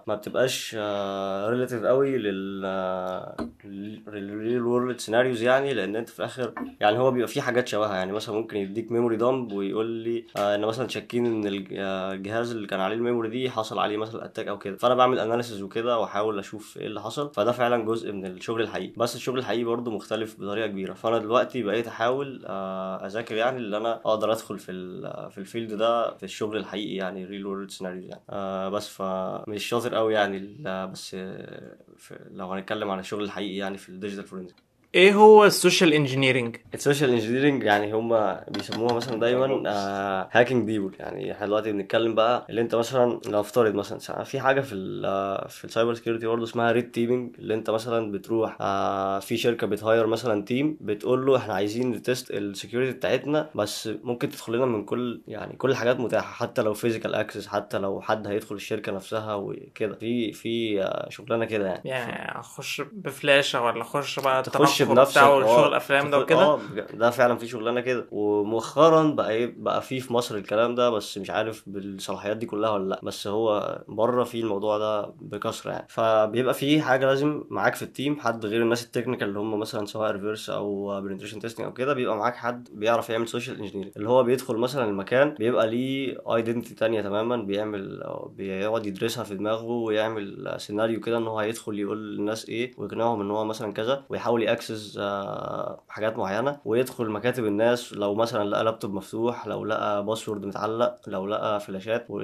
ما بتبقاش relative قوي لل world scenarios يعني. لأن أنت في الآخر يعني هو بيبقى في حاجات شبهها. يعني مثلا ممكن يديك memory dump ويقول لي آه، إن مثلا شاكين إن الج- آه، الجهاز اللي كان عليه ال memory دي حصل عليه مثلا attack أو كده. فأنا بعمل analysis وكده وأحاول أشوف إيه اللي حصل. فده فعلا جزء من الشغل الحقيقي. بس الشغل الحقيقي برضه مختلف بطريقة كبيرة. فأنا دلوقتي بقيت أحاول آه، أذاكر يعني اللي أنا أقدر أدخل في في ال field ده في الشغل الحقيقي يعني real world scenarios يعني. آه، بس فمش شاطر قوي يعني بس لو هنتكلم عن الشغل الحقيقي يعني في ال digital forensic إيه هو ال social engineering ال social engineering يعني هم بيسموها مثلا دايما hacking people يعني إحنا دلوقتي بنتكلم بقى اللي انت مثلا لو افترض مثلا في حاجة في ال في ال cyber security برضه اسمها red teaming اللي انت مثلا بتروح آه، في شركة بت hire مثلا team بتقول له إحنا عايزين ن test ال security بتاعتنا بس ممكن تدخل لنا من كل يعني كل الحاجات متاحة حتى لو physical access حتى لو حد هيدخل الشركة نفسها وكده. في في آه، شغلانة كده يعني. يعني أخش بفلاشة ولا أخش بقى تخش بنفسك آه، شغل الأفلام ده وكده؟ آه ده فعلا في شغلانة كده. ومؤخرا بقى إيه بقى في في مصر الكلام ده بس مش عارف بالصلاحيات دي كلها ولا لأ. بس هو بره في الموضوع ده بكثرة يعني. فبيبقى في حاجة لازم معاك في ال team حد غير الناس ال technical اللي هم مثلا سواء reverse أو penetration testing أو كده بيبقى معاك حد بيعرف يعمل social engineering اللي هو بيدخل مثلا المكان بيبقى ليه identity تانية تماما بيعمل بيقعد يدرسها في دماغه ويعمل سيناريو كده إن هو هيدخل يقول للناس إيه ويقنعهم إن هو مثلا كذا ويحاول ي access آه، حاجات معينة ويدخل مكاتب الناس لو مثلا لقى لابتوب مفتوح لو لقى password متعلق لو لقى فلاشات و...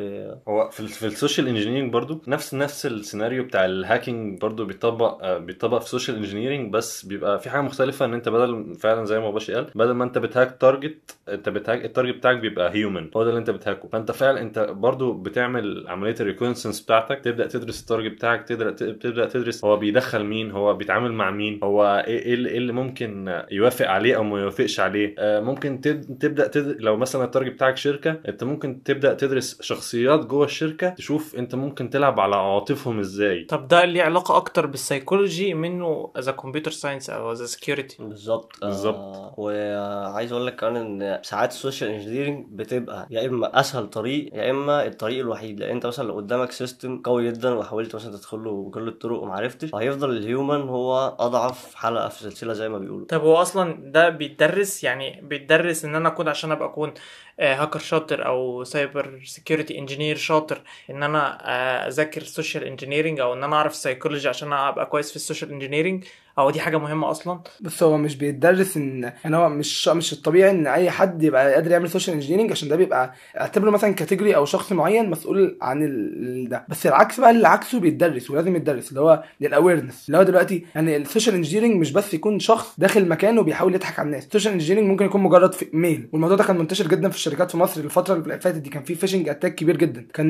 هو في, في ال social engineering برضو نفس نفس السيناريو بتاع ال hacking برضو بيطبق آه، بيطبق في ال social engineering بس بيبقى في حاجة مختلفة إن أنت بدل فعلا زي ما باشا قال بدل ما أنت بت hack target أنت بت hack ال target بتاعك بيبقى human هو ده اللي أنت بت hack ه. فأنت فعلا أنت برضو بتعمل عملية ال reconnaissance بتاعتك تبدأ تدرس ال target بتاعك تبدا تبدأ تدرس هو بيدخل مين هو بيتعامل مع مين هو إيه إيه اللي إيه اللي ممكن يوافق عليه أو ما يوافقش عليه. آه، ممكن تب- تبدأ تد... لو مثلا ال target بتاعك شركة أنت ممكن تبدأ تدرس شخصيات جوه الشركة تشوف أنت ممكن تلعب على عواطفهم إزاي. طب ده ليه علاقة أكتر بالسيكولوجي منه as computer science أو as security بالظبط بالظبط. آه وعايز أقول لك كمان إن ساعات ال social engineering بتبقى يا إما أسهل طريق يا إما الطريق الوحيد. لأن أنت مثلا لو قدامك system قوي جدا وحاولت مثلا تدخل له بكل الطرق ومعرفتش هيفضل ال human هو أضعف حلقة في سلسله زي ما بيقولوا. طب هو أصلا ده بيتدرس يعني بيتدرس إن أنا أكون عشان أبقى أكون آه، هاكر شاطر أو cyber security engineer شاطر إن أنا آه، أذاكر social engineering أو إن أنا أعرف سايكولوجي عشان أبقى كويس في ال social engineering أو دي حاجة مهمة أصلا. بس هو مش بيتدرس ان يعني هو مش مش الطبيعي إن أي حد يبقى قادر يعمل social engineering عشان ده بيبقى اعتبره مثلا category أو شخص معين مسؤول عن ال... ده. بس العكس بقى اللي عكسه بيتدرس ولازم يتدرس اللي هو لل awareness اللي هو دلوقتي يعني ال social engineering مش بس يكون شخص داخل مكان وبيحاول يضحك على الناس. ال social engineering ممكن يكون مجرد في- mail والموضوع ده كان منتشر جدا في الشركات في مصر الفترة اللي فاتت دي. كان في phishing attack كبير جدا. كان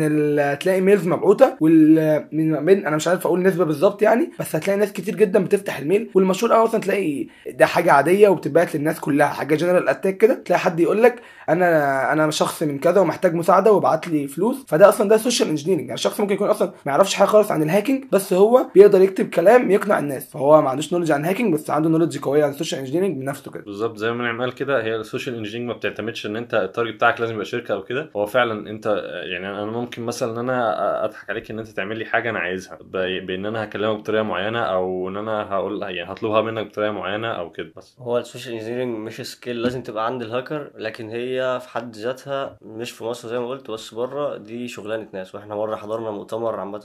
تلاقي mails مبعوثة وال من أنا مش عارف أقول نسبة بالظبط يعني بس هتلاقي ناس كتير جدا بتفتح ال mail والمشهور قوي مثلا تلاقي ده حاجة عادية وبتتبعت للناس كلها حاجة general attack كده تلاقي حد يقول لك أنا أنا شخص من كذا ومحتاج مساعدة وابعت لي فلوس. فده أصلا ده social engineering يعني الشخص ممكن يكون أصلا ما يعرفش حاجة خالص عن ال hacking بس هو بيقدر يكتب كلام يقنع الناس. فهو ما عندوش knowledge عن ال hacking بس عنده knowledge قوية عن ال social engineering بنفسه كده. بالظبط زي ما نعم قال كده هي ال social engineering ما بتعتمدش إن أنت ال target بتاعك لازم يبقى شركة أو كده. هو فعلا أنت يعني أنا ممكن مثلا إن أنا أضحك عليك إن أنت تعمل لي حاجة أنا عايزها بإن أنا هكلمك بطريقة معينة أو إن أنا هقول كل يعني هطلبها منك بطريقة معينة أو كده بس. هو ال social engineering مش skill لازم تبقى عند الهاكر لكن هي في حد ذاتها مش في مصر زي ما قلت بس بره دي شغلانة ناس. وإحنا مرة حضرنا مؤتمر عامة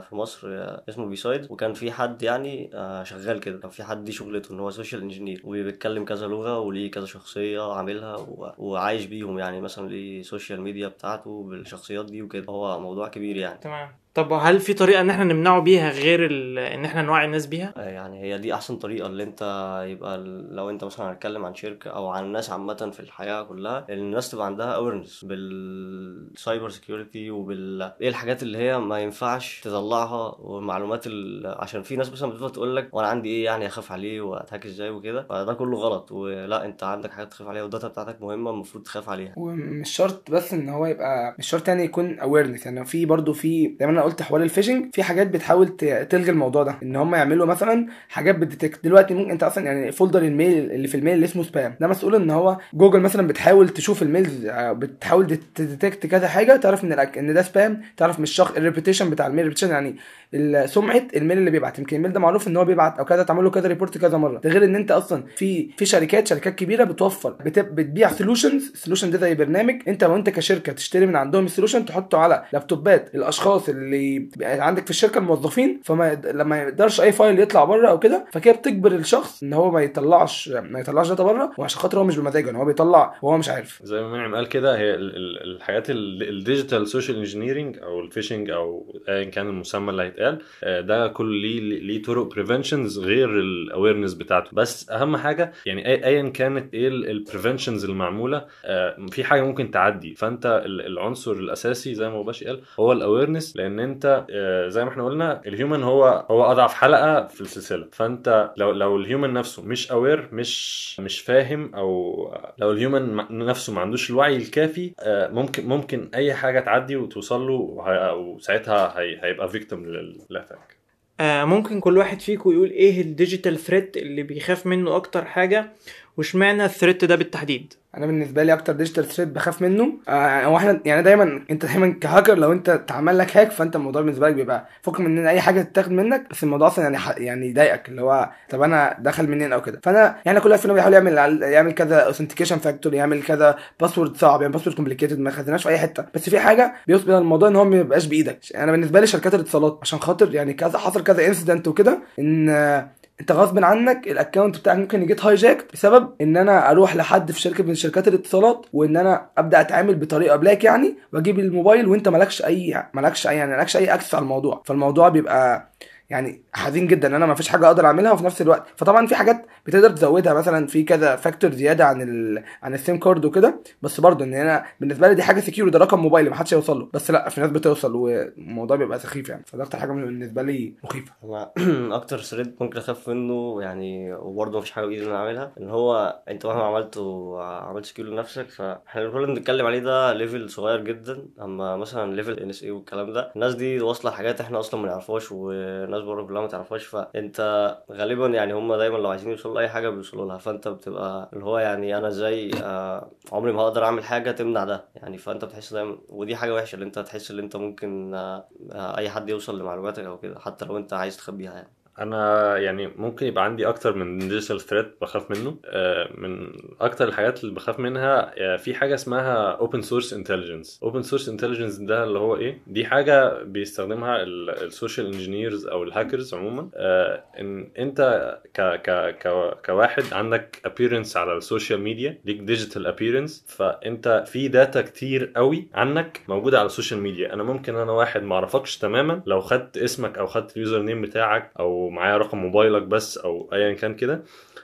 في مصر اسمه BSides وكان في حد يعني آه، شغال كده. كان في حد دي شغلته إن هو social engineer وبيتكلم كذا لغة وليه كذا شخصية عاملها و- وعايش بيهم يعني مثلا ليه social media بتاعته بالشخصيات دي وكده. هو موضوع كبير يعني. تمام. طب هل في طريقة إن إحنا نمنعه بيها غير ال... إن إحنا نوعي الناس بيها؟ آه، يعني هي دي أحسن طريقة اللي أنت يبقى لو أنت مثلا هنتكلم عن شركة أو عن الناس عامة في الحياة كلها إن الناس تبقى عندها awareness بال cyber security وبال إيه الحاجات اللي هي ما ينفعش تطلعها والمعلومات ال... عشان في ناس مثلا بتفضل تقول لك وأنا عندي إيه يعني أخاف عليه وأت hack إزاي وكده؟ فده كله غلط ولا أنت عندك حاجات تخاف عليها وال data بتاعتك مهمة المفروض تخاف عليها. ومش شرط بس إن هو يبقى مش شرط يعني يكون awareness يعني في برضو في زي ما قلت حوار ال phishing في حاجات بتحاول تلغي الموضوع ده. ان هم يعملوا مثلا حاجات بت detect دلوقتي ممكن انت أصلا يعني folder ال mail اللي في ال mail اللي اسمه spam ده مسؤول إن هو جوجل مثلا بتحاول تشوف ال mails آه، بتحاول ت detect كذا حاجة تعرف إن إن ده spam تعرف من الشخص ال reputation بتاع ال mail reputation يعني سمعة ال mail اللي بيبعت. يمكن ال mail ده معروف إن هو بيبعت أو كذا تعمل له كذا report كذا مرة. ده غير إن أنت أصلا في في شركات شركات كبيرة بتوفر بت- بتبيع solutions ال solution ده زي برنامج أنت وأنت كشركة تشتري من عندهم ال solution تحطه على laptopات الأشخاص اللي بقى عندك في الشركة الموظفين فما لما ما يقدرش أي file يطلع بره أو كده فكده بتجبر الشخص إن هو ما يطلعش ما يطلعش data بره وعشان خاطر هو مش بمزاجه إن هو بيطلع وهو مش عارف. زي ما منعم قال كده هي ال- ال- الحاجات ال digital social engineering أو ال phishing أو ايا كان المسمى اللي هيتقال آه، ده كله ليه ليه طرق preventions غير ال awareness بتاعته. بس أهم حاجة يعني ايا كانت إيه ال preventions المعمولة آه، في حاجة ممكن تعدي. فأنت ال- العنصر الأساسي زي ما باشي قال هو ال awareness لأن انت آه، زي ما إحنا قلنا ال human هو هو أضعف حلقة في السلسلة. فأنت لو لو ال human نفسه مش aware مش مش فاهم أو لو ال human نفسه ما عندوش الوعي الكافي آه، ممكن ممكن أي حاجة تعدي وتوصل له وساعتها هي- هيبقى victim لل attack آه ممكن كل واحد فيكم يقول إيه ال digital threat اللي بيخاف منه أكتر حاجة؟ واشمعنى ال threat ده بالتحديد؟ أنا بالنسبة لي أكتر digital threat بخاف منه آه هو إحنا يعني دايما انت دايما كهاكر لو انت اتعمل لك hack فانت الموضوع بالنسبة لك بيبقى فوق من ان اي حاجة تتاخد منك بس الموضوع أصلا يعني يعني يضايقك اللي هو طب أنا دخل منين أو كده. فانا يعني كل واحد بيحاول يعمل يعمل كذا authentication factor يعمل كذا password صعب يعني password complicated ما خدناش في أي حتة. بس في حاجة بيوصل الموضوع إن هو ما بيبقاش بإيدك. أنا بالنسبة لي شركات الاتصالات عشان خاطر يعني كذا حصل كذا incident وكده إن آه، انت غصب عنك ال account بتاعك ممكن ي get hijacked بسبب ان أنا أروح لحد في شركة من شركات الاتصالات وان أنا ابدأ اتعامل بطريقة black يعني واجيب الموبايل وانت مالكش اي مالكش اي يعني مالكش اي access على الموضوع. فالموضوع بيبقى يعني حزين جدا إن أنا ما فيش حاجة أقدر أعملها وفي نفس الوقت فطبعا في حاجات بتقدر تزودها مثلا في كذا factor زيادة عن ال عن ال SIM card وكده بس برضه إن أنا بالنسبة لي دي حاجة secure ده رقم موبايلي ما حدش يوصل له بس لأ في ناس بتوصل والموضوع بيبقى سخيف يعني. فده أكتر حاجة بالنسبة لي مخيفة. هو أكتر threat ممكن أخاف منه يعني وبرضه مفيش حاجة بإيدي إن أنا أعملها إن هو أنت مهما عملت وعملت secure لنفسك فاحنا كل اللي بنتكلم عليه ده level صغير جدا أما مثلا level NSA والكلام ده الناس دي واصلة لحاجات إحنا أصلا ما نعرفهاش وناس بره كلها ما تعرفهاش. فانت غالبا يعني هم دايما لو عايزين يوصلوا لأي حاجة بيوصلوا لها. فانت بتبقى اللي هو يعني أنا إزاي آه عمري ما هقدر أعمل حاجة تمنع ده. يعني فانت بتحس دايما ودي حاجة وحشة اللي انت تحس ان انت ممكن آه آه أي حد يوصل لمعلوماتك أو كده حتى لو انت عايز تخبيها يعني. أنا يعني ممكن يبقى عندي أكتر من digital threat بخاف منه. آه، من أكتر الحاجات اللي بخاف منها آه، في حاجة اسمها open source intelligence open source intelligence ده اللي هو إيه؟ دي حاجة بيستخدمها ال social engineers أو الهاكرز عموما. آه، إن أنت ك ك ك كواحد عندك appearance على ال social media ليك digital appearance فأنت في data كتير قوي عنك موجودة على ال social media أنا ممكن أنا واحد ما أعرفكش تماما لو خدت اسمك أو خدت ال username بتاعك أو معايا رقم موبايلك بس أو ايا كان كده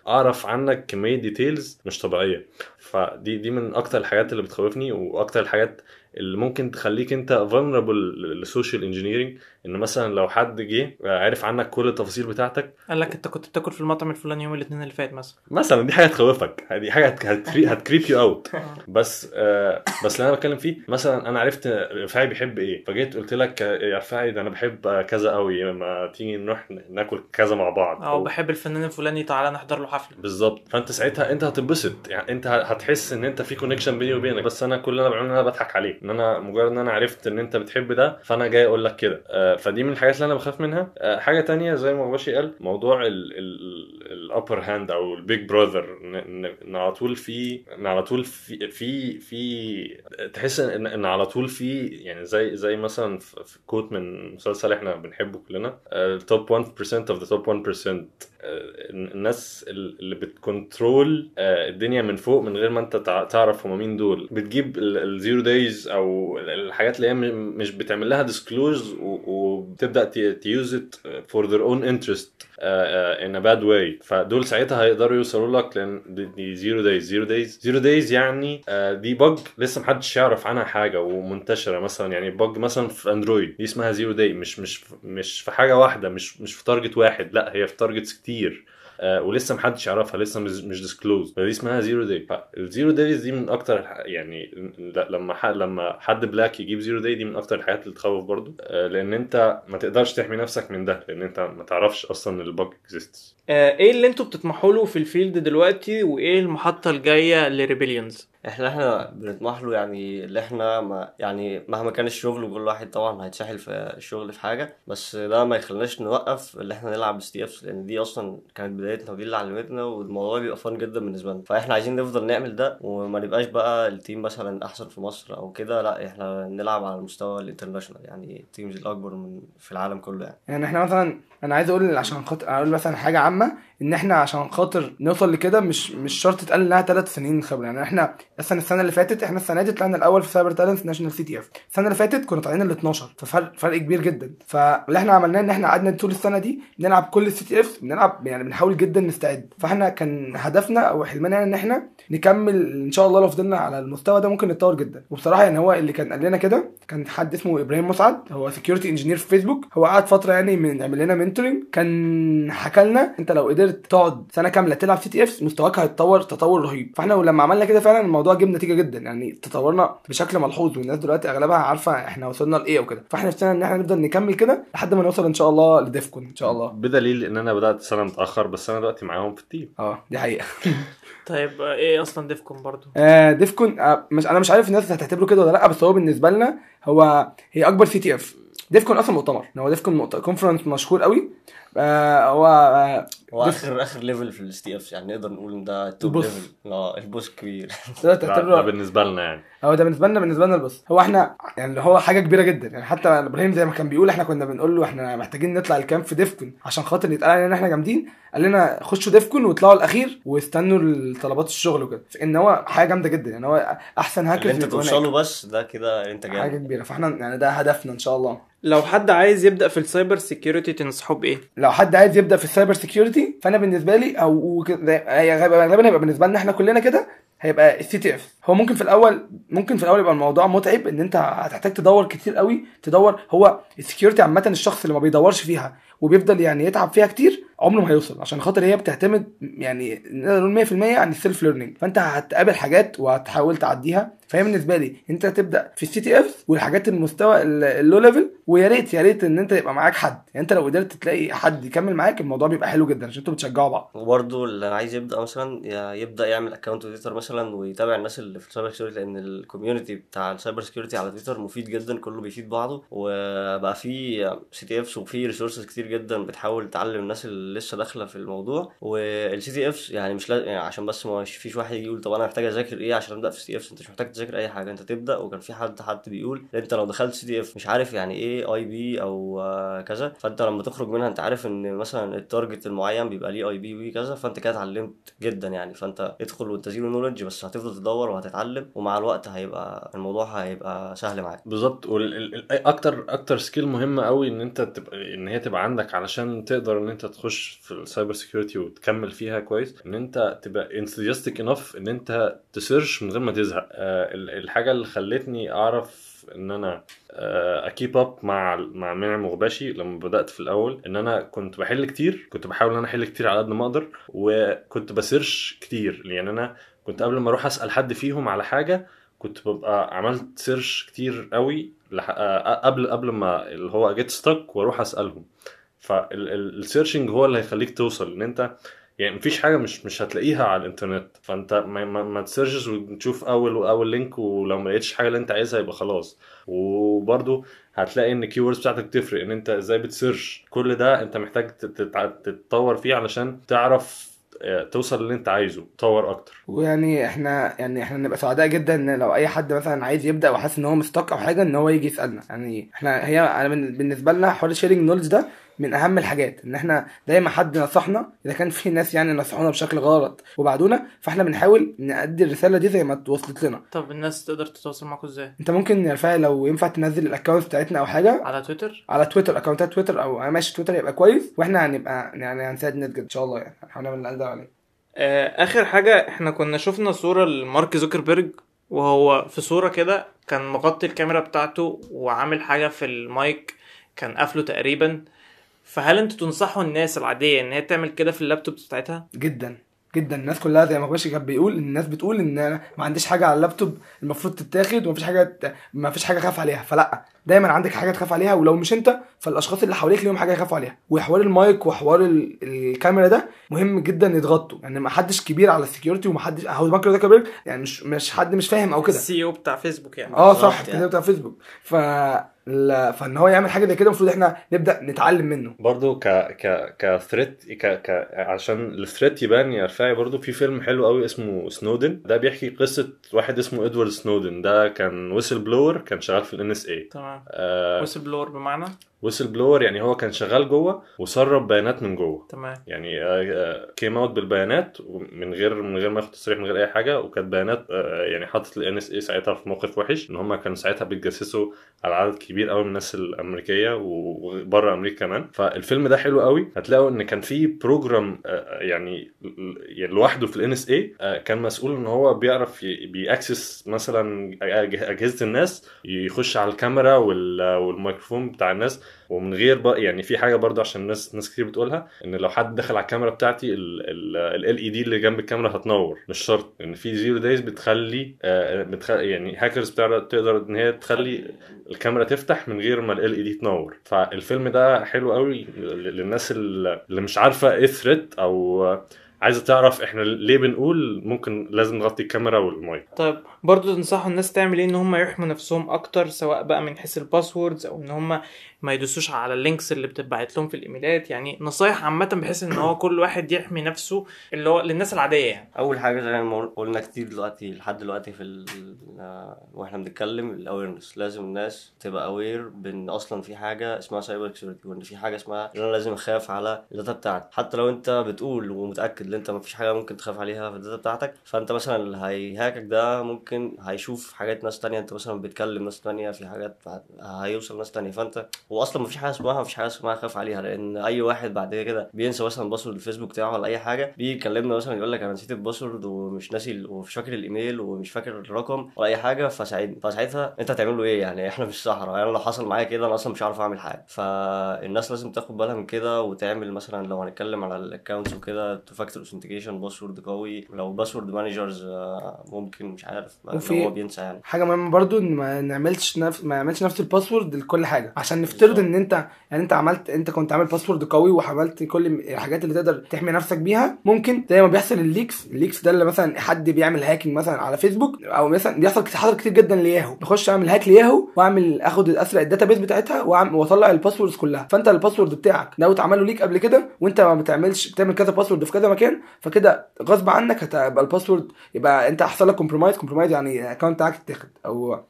أعرف عنك كمية details مش طبيعية. فدي دي من أكتر الحاجات اللي بتخوفني وأكتر الحاجات اللي ممكن تخليك أنت vulnerable لل social engineering إن مثلا لو حد جه عرف عنك كل التفاصيل بتاعتك قال لك أنت كنت بتاكل في المطعم الفلاني يوم الاثنين اللي فات مثلا. مثلا دي حاجة تخوفك دي حاجة هت- هت cree- هت creep you out بس آه بس اللي أنا بتكلم فيه مثلا أنا عرفت رفاعي بيحب إيه فجيت قلت لك آه، يا رفاعي ده أنا بحب كذا قوي ما تيجي نروح ناكل كذا مع بعض. أو بحب الفنان الفلاني تعالى نحضر له حفلة. بالظبط. فأنت ساعتها أنت هتنبسط يعني أنت هتحس إن أنت في connection بيني وبينك. بس أنا كل اللي أنا بعمله إن أنا بضحك عليك. إن أنا مجرد إن أنا عرفت إن أنت بتحب ده فأنا جاي أقول لك كده آه، فدي من الحاجات اللي أنا بخاف منها. آه، حاجة تانية زي ما باشي قال موضوع ال upper hand أو ال Big Brother إن على طول في إن على طول في في في تحس إن على طول في يعني زي زي مثلا في quote من مسلسل إحنا بنحبه كلنا ال top 1% of the top 1% آه، الناس اللي بت control آه، الدنيا من فوق من غير ما انت تع- تعرف هما مين دول. بتجيب ال zero days أو الحاجات اللي هي مش بتعمل لها disclose وبتبدأ use it for their own interest in a bad way فدول ساعتها هيقدروا يوصلوا لك لأن دي- دي zero days zero days zero days يعني آه، دي bug لسه محدش يعرف عنها حاجة ومنتشرة مثلا. يعني bug مثلا في Android دي اسمها zero day مش مش مش في حاجة واحدة مش مش في target واحد لا هي في targets كتير آه ولسه محدش يعرفها لسه مش disclosed فدي اسمها zero day ال zero days دي من أكتر يعني لما ح- لما حد black يجيب zero day دي من أكتر الحاجات اللي تخوف برضو آه لأن أنت ما تقدرش تحمي نفسك من ده لأن أنت ما تعرفش أصلا البج اكزيستس آه، إيه اللي أنتوا بتطمحوا له في ال field دلوقتي وايه المحطة الجاية لريبيليونز؟ إحنا إحنا بنطمح له يعني اللي إحنا ما يعني مهما كان الشغل وكل واحد طبعا هيتسحل في الشغل في حاجة بس ده ما يخليناش نوقف اللي إحنا نلعب CTFs لأن دي أصلا كانت بدايتنا ودي اللي علمتنا والموضوع بيبقى fun جدا بالنسبة لنا. فاحنا عايزين نفضل نعمل ده وما نبقاش بقى ال team مثلا أحسن في مصر أو كده لا إحنا نلعب على المستوى ال international يعني ال teams الأكبر من في العالم كله يعني. يعني إحنا مثلا أنا عايز أقول عشان خاطر أقول مثلا حاجة عامة إن إحنا عشان خاطر نوصل لكده مش مش شرط تقال إنها ثلاث سنين خبرة. يعني إحنا أصلا السنة اللي فاتت إحنا السنة دي طلعنا الأول في CyberTalents national CTF. السنة اللي فاتت كنا طالعين ال 12 ففرق فرق كبير جدا. فاللي إحنا عملناه إن إحنا قعدنا طول السنة دي بنلعب كل ال CTF بنلعب يعني بنحاول جدا نستعد. فإحنا كان هدفنا أو حلمنا يعني إن إحنا نكمل إن شاء الله لو فضلنا على المستوى ده ممكن نتطور جدا. وبصراحة يعني هو اللي كان قال لنا كده كان حد اسمه إبراهيم مسعد هو security engineer في فيسبوك هو قعد فترة يعني من يعمل لنا mentoring كان حكى لنا أنت لو قدرت تقعد سنة كاملة تلعب CTF مستواك هيتطور تطور رهيب. فإحنا لما عملنا كده فعلا الموضوع جاب نتيجه جدا. يعني تطورنا بشكل ملحوظ والناس دلوقتي أغلبها عارفة إحنا وصلنا لإيه وكده. فإحنا نفسنا إن إحنا نفضل نكمل كده لحد ما نوصل إن شاء الله ل DEF CON إن شاء الله. بدليل إن أنا بدأت سنة متأخر بس أنا دلوقتي معاهم في ال team. آه دي حقيقة. طيب إيه أصلا DEF CON برضو؟ آه DEF CON آه مش أنا مش عارف الناس هتعتبره كده ولا لأ بس هو بالنسبة لنا هو هي أكبر CTF DEF CON أصلا مؤتمر. هو DEF CON conference مشهور قوي. آه هو آه هو ديف- آخر آخر level في ال CTFs يعني نقدر نقول إن ده ال boss. level آه ال boss كبير. ده, ده بالنسبة لنا يعني. هو ده بالنسبة لنا بالنسبة لنا ال boss هو إحنا يعني اللي هو حاجة كبيرة جدا. يعني حتى إبراهيم زي ما كان بيقول إحنا كنا بنقول له إحنا محتاجين نطلع ال camp في DEF CON عشان خاطر يتقال علينا إن إحنا جامدين. قال لنا خشوا DEF CON واطلعوا الأخير واستنوا طلبات الشغل وكده. إن هو حاجة جامدة جدا. يعني هو أحسن هاكرز أنت. توصله بس ده كده أنت حاجة جامد كبيرة. فإحنا يعني ده هدفنا إن شاء الله. لو حد عايز يبدأ في ال cyber security تنصحه بإيه؟ لو حد عايز يبدأ في ال cyber security فأنا بالنسبة لي أو غالباً هيبقى بالنسبة لنا إحنا كلنا كده هيبقى ال CTF. هو ممكن في الأول ممكن في الأول يبقى الموضوع متعب إن أنت هتحتاج تدور كتير قوي تدور هو ال security عامة الشخص اللي ما بيدورش فيها وبيفضل يعني يتعب فيها كتير عمره ما هيوصل عشان خاطر هي بتعتمد يعني نقدر نقول 100% عن ال self learning فأنت هتقابل حاجات وهتحاول تعديها. فهي بالنسبة لي أنت تبدأ في ال CTF والحاجات المستوى ال- ال low level ويا ريت يا ريت إن أنت يبقى معاك حد. يعني أنت لو قدرت تلاقي حد يكمل معاك الموضوع بيبقى حلو جدا عشان أنتوا بتشجعوا بعض. وبرضه اللي عايز يبدأ مثلا يبدأ يعمل account تويتر مثلا ويتابع الناس اللي في ال cyber security لأن ال community بتاع ال cyber security على تويتر مفيد جدا كله بيفيد بعضه. وبقى في CTFs وفي resources كتير جدا بتحاول تعلم الناس اللي لسه داخلة في الموضوع وال CTFs يعني مش لازم يعني عشان بس ما فيش واحد يجي يقول طب أنا محتاج أذاكر إيه عشان أبدأ في ال CTFs أنت مش محتاج تذاكر أي حاجة أنت تبدأ وكان في حد حد بيقول أنت لو دخلت CTF مش عارف يعني إيه IP أو كذا فأنت لما تخرج منها أنت عارف إن مثلا ال target المعين بيبقى ليه IP وي كذا فأنت كده اتعلمت جدا يعني فأنت ادخل وأنت zero knowledge بس هتفضل تدور وهتتعلم ومع الوقت هيبقى الموضوع هيبقى سهل معاك. بالظبط. والاكتر أكتر skill مهمه قوي إن أنت تبقى إن هي تبقى عندك علشان تقدر إن أنت تخش في ال cyber security وتكمل فيها كويس إن أنت تبقى enthusiastic enough إن أنت ت search من غير ما تزهق آه، ال- الحاجة اللي خلتني أعرف إن أنا أ keep up مع مع منعم غباشي لما بدأت في الأول إن أنا كنت بحل كتير كنت بحاول إن أنا أحل كتير على قد ما أقدر وكنت ب search كتير يعني أنا كنت قبل ما أروح أسأل حد فيهم على حاجة كنت ببقى عملت search كتير قوي. آه، قبل قبل ما اللي هو get stuck وأروح أسألهم فال searching هو اللي هيخليك توصل إن أنت يعني مفيش حاجة مش مش هتلاقيها على الإنترنت فأنت ما, ما, ما ت searchش وتشوف أول واول link ولو ما لقيتش حاجة اللي أنت عايزها يبقى خلاص. وبرده هتلاقي إن ال keywords بتاعتك تفرق إن أنت إزاي بت search. كل ده أنت محتاج تتطور فيه علشان تعرف آه، توصل اللي أنت عايزه تطور أكتر. ويعني إحنا يعني إحنا نبقى سعداء جدا إن لو أي حد مثلا عايز يبدأ وحاسس إن هو م stuck أو حاجة إن هو يجي يسألنا. يعني إحنا هي أنا بالنسبة لنا حوار ال sharing knowledge ده من أهم الحاجات إن إحنا دايما حد نصحنا إذا كان في ناس يعني نصحونا بشكل غلط وبعدونا فإحنا بنحاول نأدي الرسالة دي زي ما وصلت لنا. طب الناس تقدر تتواصل معاكم إزاي؟ أنت ممكن يا رفاعي لو ينفع تنزل ال account بتاعتنا أو حاجة. على تويتر؟ على تويتر accountات تويتر أو ماشي تويتر يبقى كويس وإحنا هنبقى يعني هنساعد الناس جدا إن شاء الله يعني. هنحاول نعمل اللي عليه. آه، آخر حاجة إحنا كنا شفنا صورة لمارك زوكربيرج وهو في صورة كده كان مغطي الكاميرا بتاعته وعامل حاجة في المايك كان قافله تقريبا. فهل أنتوا تنصحوا الناس العادية ان هي تعمل كده في اللابتوب بتاعتها؟ جدا جدا. الناس كلها زي ما باشا كان بيقول الناس بتقول إن أنا ما عنديش حاجة على اللابتوب المفروض تتاخد ومفيش حاجة ما فيش حاجة خاف عليها. فلأ دايما عندك حاجة تخاف عليها ولو مش أنت فالأشخاص اللي حواليك ليهم حاجة يخافوا عليها. وحوار المايك وحوار ال- الكاميرا ده مهم جدا يتغطوا يعني ما حدش كبير على ال security وما حدش هو مارك زوكربيرج يعني مش مش حد مش فاهم أو كده. ال CEO بتاع فيسبوك يعني. آه صح يعني. كده بتاع فيسبوك. ف لا فإن هو يعمل حاجة زي كده المفروض إحنا نبدأ نتعلم منه. برضو ك ك ك threat ك ك عشان ال threat يبان يا رفاعي برضو في فيلم حلو قوي اسمه سنودن ده بيحكي قصة واحد اسمه إدوارد سنودن ده كان whistleblower كان شغال في ال NSA تمام. آه ويسل بلور بمعنى؟ whistleblower يعني هو كان شغال جوه وسرب بيانات من جوه. تمام. يعني came out بالبيانات من غير من غير ما ياخد تصريح من غير أي حاجة وكانت بيانات آه، يعني حطت ال NSA ساعتها في موقف وحش إن هم كانوا ساعتها بيتجسسوا على عدد كبير قوي من الناس الأمريكية وبره أمريكا كمان. فالفيلم ده حلو قوي هتلاقوا إن كان في program آه، يعني يعني لوحده في ال NSA كان مسؤول إن هو بيعرف بي access مثلا أجهزة الناس يخش على الكاميرا والميكروفون بتاع الناس. ومن غير بقى يعني في حاجة برضه عشان الناس ناس كتير بتقولها إن لو حد دخل على الكاميرا بتاعتي ال LED اللي جنب الكاميرا هتنور مش شرط. ان في zero days بتخلي آه، يعني هاكرز تقدر إن هي تخلي الكاميرا تفتح من غير ما ال LED تنور. فالفيلم ده حلو قوي للناس اللي مش عارفة إيه threat أو عايزة تعرف إحنا ليه بنقول ممكن لازم نغطي الكاميرا والمايك. طيب برضو تنصحوا الناس تعمل إيه ان هم يحموا نفسهم أكتر سواء بقى من حيث ال passwords أو ان هم ما يدوسوش على ال links اللي بتتبعت لهم في الايميلات. يعني نصايح عامة بحيث ان هو كل واحد يحمي نفسه اللي هو للناس العادية يعني. أول حاجة زي ما قلنا كتير دلوقتي لحد دلوقتي في. آه، وإحنا بنتكلم ال awareness لازم الناس تبقى aware بإن أصلا في حاجة اسمها cyber security وإن في حاجة اسمها إن أنا لازم أخاف على ال data بتاعتي. حتى لو أنت بتقول ومتأكد إن أنت مفيش حاجة ممكن تخاف عليها في ال data بتاعتك فأنت مثلا اللي هي hack ك ده ممكن هيشوف حاجات ناس تانية انت مثلا بتكلم ناس تانية في حاجات هيوصل ناس تانية. فانت هو أصلا مفيش حاجة اسمها مفيش حاجة اسمها خاف عليها لأن أي واحد بعد كده بينسى مثلا password الفيسبوك بتاعه ولا أي حاجة بيجي يكلمنا مثلا يقول لك أنا نسيت ال password ومش ناسي ومش فاكر الإيميل ومش فاكر الرقم ولا أي حاجة فساعدني فساعتها أنت هتعمل له إيه يعني؟ إحنا في الصحراء يعني لو حصل معايا كده أنا أصلا مش عارف أعمل حاجة. فالناس لازم تاخد بالها من كده وتعمل مثلا لو هنتكلم على ال accounts وكده two factor authentication password قوي. لو password managers ممكن مش عارف وفي- هو بينسى يعني. حاجة مهمة برضو إن ما نعملش نفس ما نعملش نفس ال password لكل حاجة. عشان نفترض. إن أنت يعني أنت عملت أنت كنت عامل password قوي وعملت كل الحاجات اللي تقدر تحمي نفسك بيها ممكن زي ما بيحصل ال leaks ال leaks ده اللي مثلا حد بيعمل hacking مثلا على فيسبوك أو مثلا بيحصل حصل كتير جدا لياهو. بخش أعمل hack لياهو وأعمل آخد اسرق ال database بتاعتها وأطلع ال passwords كلها. فأنت ال password بتاعك لو اتعمل له leak قبل كده وأنت ما بتعملش بتعمل كذا password في كذا مكان فكده غصب عنك هتبقى ال password يبقى أنت حصل لك compromise compromise يعني ال account بتاعك اتاخد أو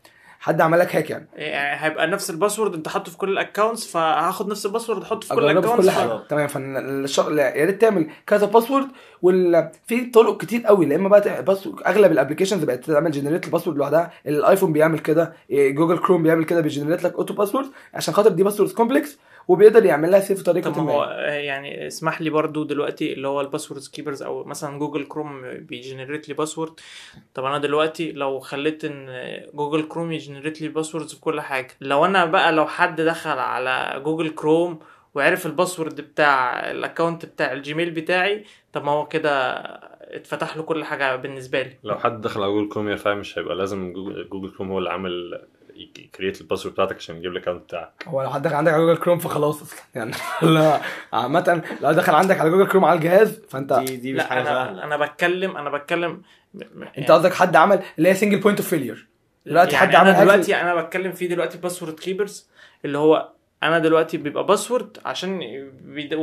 حد عمل لك hack يعني. يعني هيبقى نفس ال password أنت حاطه في كل ال accounts فهاخد نفس ال password احطه في كل ال accounts كل حاجة. تمام فالشغل يا ريت تعمل كذا password وال في طرق كتير قوي. لا إما بقى بس أغلب ال applications بقت تعمل generate ال password لوحدها. الايفون بيعمل كده جوجل كروم بيعمل كده بي generate لك auto password عشان خاطر دي password complex وبيقدر يعمل لها save بطريقة طب ما هو آه، يعني اسمح لي برضو دلوقتي اللي هو ال password keepers أو مثلا جوجل كروم بي generate لي password طب أنا دلوقتي لو خليت إن جوجل كروم ي generate لي passwords في كل حاجة لو أنا بقى لو حد دخل على جوجل كروم وعرف ال password بتاع ال account بتاع الجيميل بتاعي طب ما هو كده اتفتح له كل حاجة بالنسبة لي. لو حد دخل على جوجل كروم يا فاهم مش هيبقى لازم جوجل, جوجل كروم هو اللي عامل ي create ال password بتاعتك عشان يجيب ال account بتاعك. هو لو حد دخل عندك على جوجل كروم فخلاص أصلا. يعني لا عامة لو دخل عندك على جوجل كروم على الجهاز فأنت دي دي مش حاجة أنا أنا بتكلم أنا بتكلم أنت قصدك حد عمل اللي هي single point of failure دلوقتي يعني حد عمل دلوقتي أنا بتكلم فيه دلوقتي password keepers اللي هو أنا دلوقتي بيبقى password عشان بيد...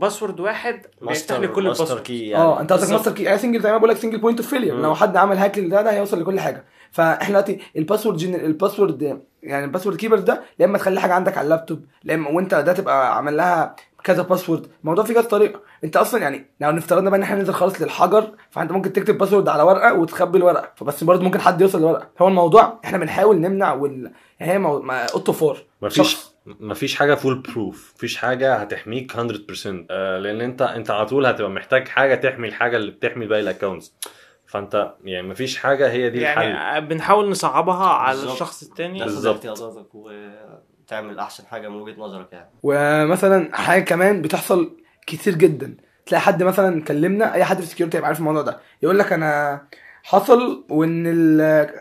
password واحد بيفتح لي كل ال password key يعني. آه انت قصدك. Master key يعني single زي ما بقول لك single point of failure. لو حد عمل hack لده ده هيوصل لكل حاجة. فاحنا دلوقتي ال password جن... ال password يعني ال password keepers ده يا إما تخلي حاجة عندك على اللابتوب يا إما وأنت ده تبقى عامل لها كذا password الموضوع فيه كذا طريقة. أنت أصلا يعني لو نفترضنا بقى إن إحنا ننزل خالص للحجر فأنت ممكن تكتب password على ورقة وتخبي الورقة. فبس برضه ممكن حد يوصل للورقه هو الموضوع إحنا بنحاول نمنع وال يعني هي مو... ما... اوتو فور مفيش شخص. مفيش حاجة foolproof مفيش حاجة هتحميك 100% آه لأن أنت أنت على طول هتبقى محتاج حاجة تحمي الحاجة اللي بتحمي باقي ال accounts فأنت يعني مفيش حاجة هي دي الحل. يعني بنحاول نصعبها على بالظبط. الشخص التاني. بالظبط. احتياطاتك وتعمل أحسن حاجة من وجهة نظرك يعني. ومثلا حاجة كمان بتحصل كتير جدا. تلاقي حد مثلا كلمنا أي حد في ال security هيبقى عارف الموضوع ده. يقول لك أنا حصل وإن.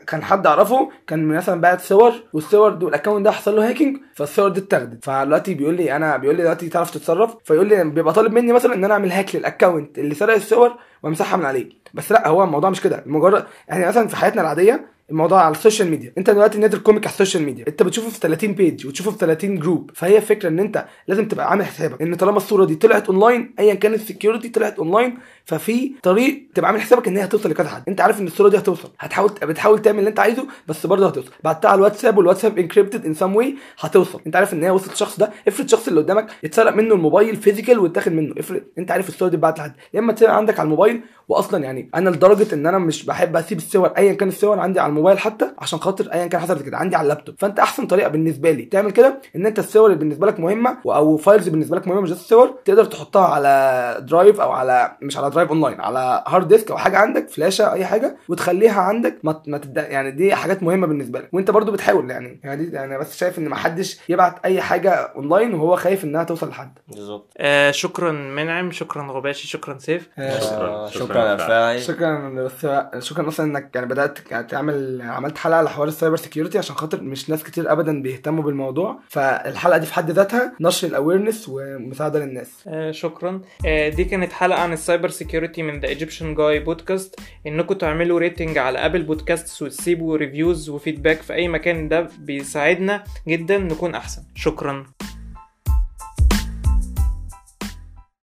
كان حد أعرفه كان مثلا باعت صور والصور دي وال account ده حصل له hacking فالصور دي اتاخدت. فدلوقتي بيقول لي أنا بيقول لي دلوقتي تعرف تتصرف؟ فيقول لي بيبقى طالب مني مثلا إن أنا أعمل hack لل account اللي سرق الصور وامسحها من عليه. بس لأ هو الموضوع مش كده. مجرد يعني مثلا في حياتنا العادية الموضوع على ال social media أنت دلوقتي نازل comic على ال social media أنت بتشوفه في 30 page وتشوفه في 30 group فهي الفكرة إن أنت لازم تبقى عامل حسابك إن طالما الصورة دي طلعت اونلاين ايا كانت ال security طلعت اونلاين ففي طريق تبقى عامل حسابك إن هي هتوصل لكذا حد. أنت عارف إن الصورة دي هتوصل. هتحاول بتحاول تعمل اللي أنت عايزه بس برضه هتوصل. بعتها على الواتساب والواتساب encrypted in some way هتوصل. أنت عارف إن هي وصلت الشخص ده افرض الشخص اللي قدامك اتسرق منه الموبايل physical واتاخد منه. افرض أنت عارف الصورة دي اتبعت لحد. يا إما تسرق عندك على الموبايل واصلا يعني أنا لدرجة إن أنا مش بحب أسيب الصور ايا كان الصور عندي على الموبايل حتى عشان خاطر ايا كان حصلت كده عندي على اللابتوب. فأنت أحسن طريقة بالنسبة لي تعمل كده إن أنت الصور اللي بالنسبة لك مهمة أو files بالنسبة لك مهمة مش الصور تقدر تحطها على drive أو على مش على drive online على hard disk أو حاجة عندك فلاشة أي حاجة وتخليها عندك ما ما تبدأ يعني دي حاجات مهمة بالنسبة لك. وأنت برضو بتحاول يعني يعني دي يعني بس شايف إن ما حدش يبعت أي حاجة اونلاين وهو خايف إنها توصل لحد. بالظبط. آه شكرا منعم شكرا غباشي شكرا سيف. آه، شكراً. شكراً شكرا شكرا بس شكرا أصلا إنك يعني بدأت يعني تعمل عملت حلقة على حوار ال cyber security عشان خاطر مش ناس كتير ابدا بيهتموا بالموضوع. فالحلقة دي في حد ذاتها نشر ال awareness ومساعدة للناس. آه شكرا. آه دي كانت حلقة عن ال cyber security من The Egyptian Guy Podcast إنكم تعملوا rating على Apple Podcasts وتسيبوا reviews و feedback في أي مكان ده بيساعدنا جدا نكون أحسن. شكرا.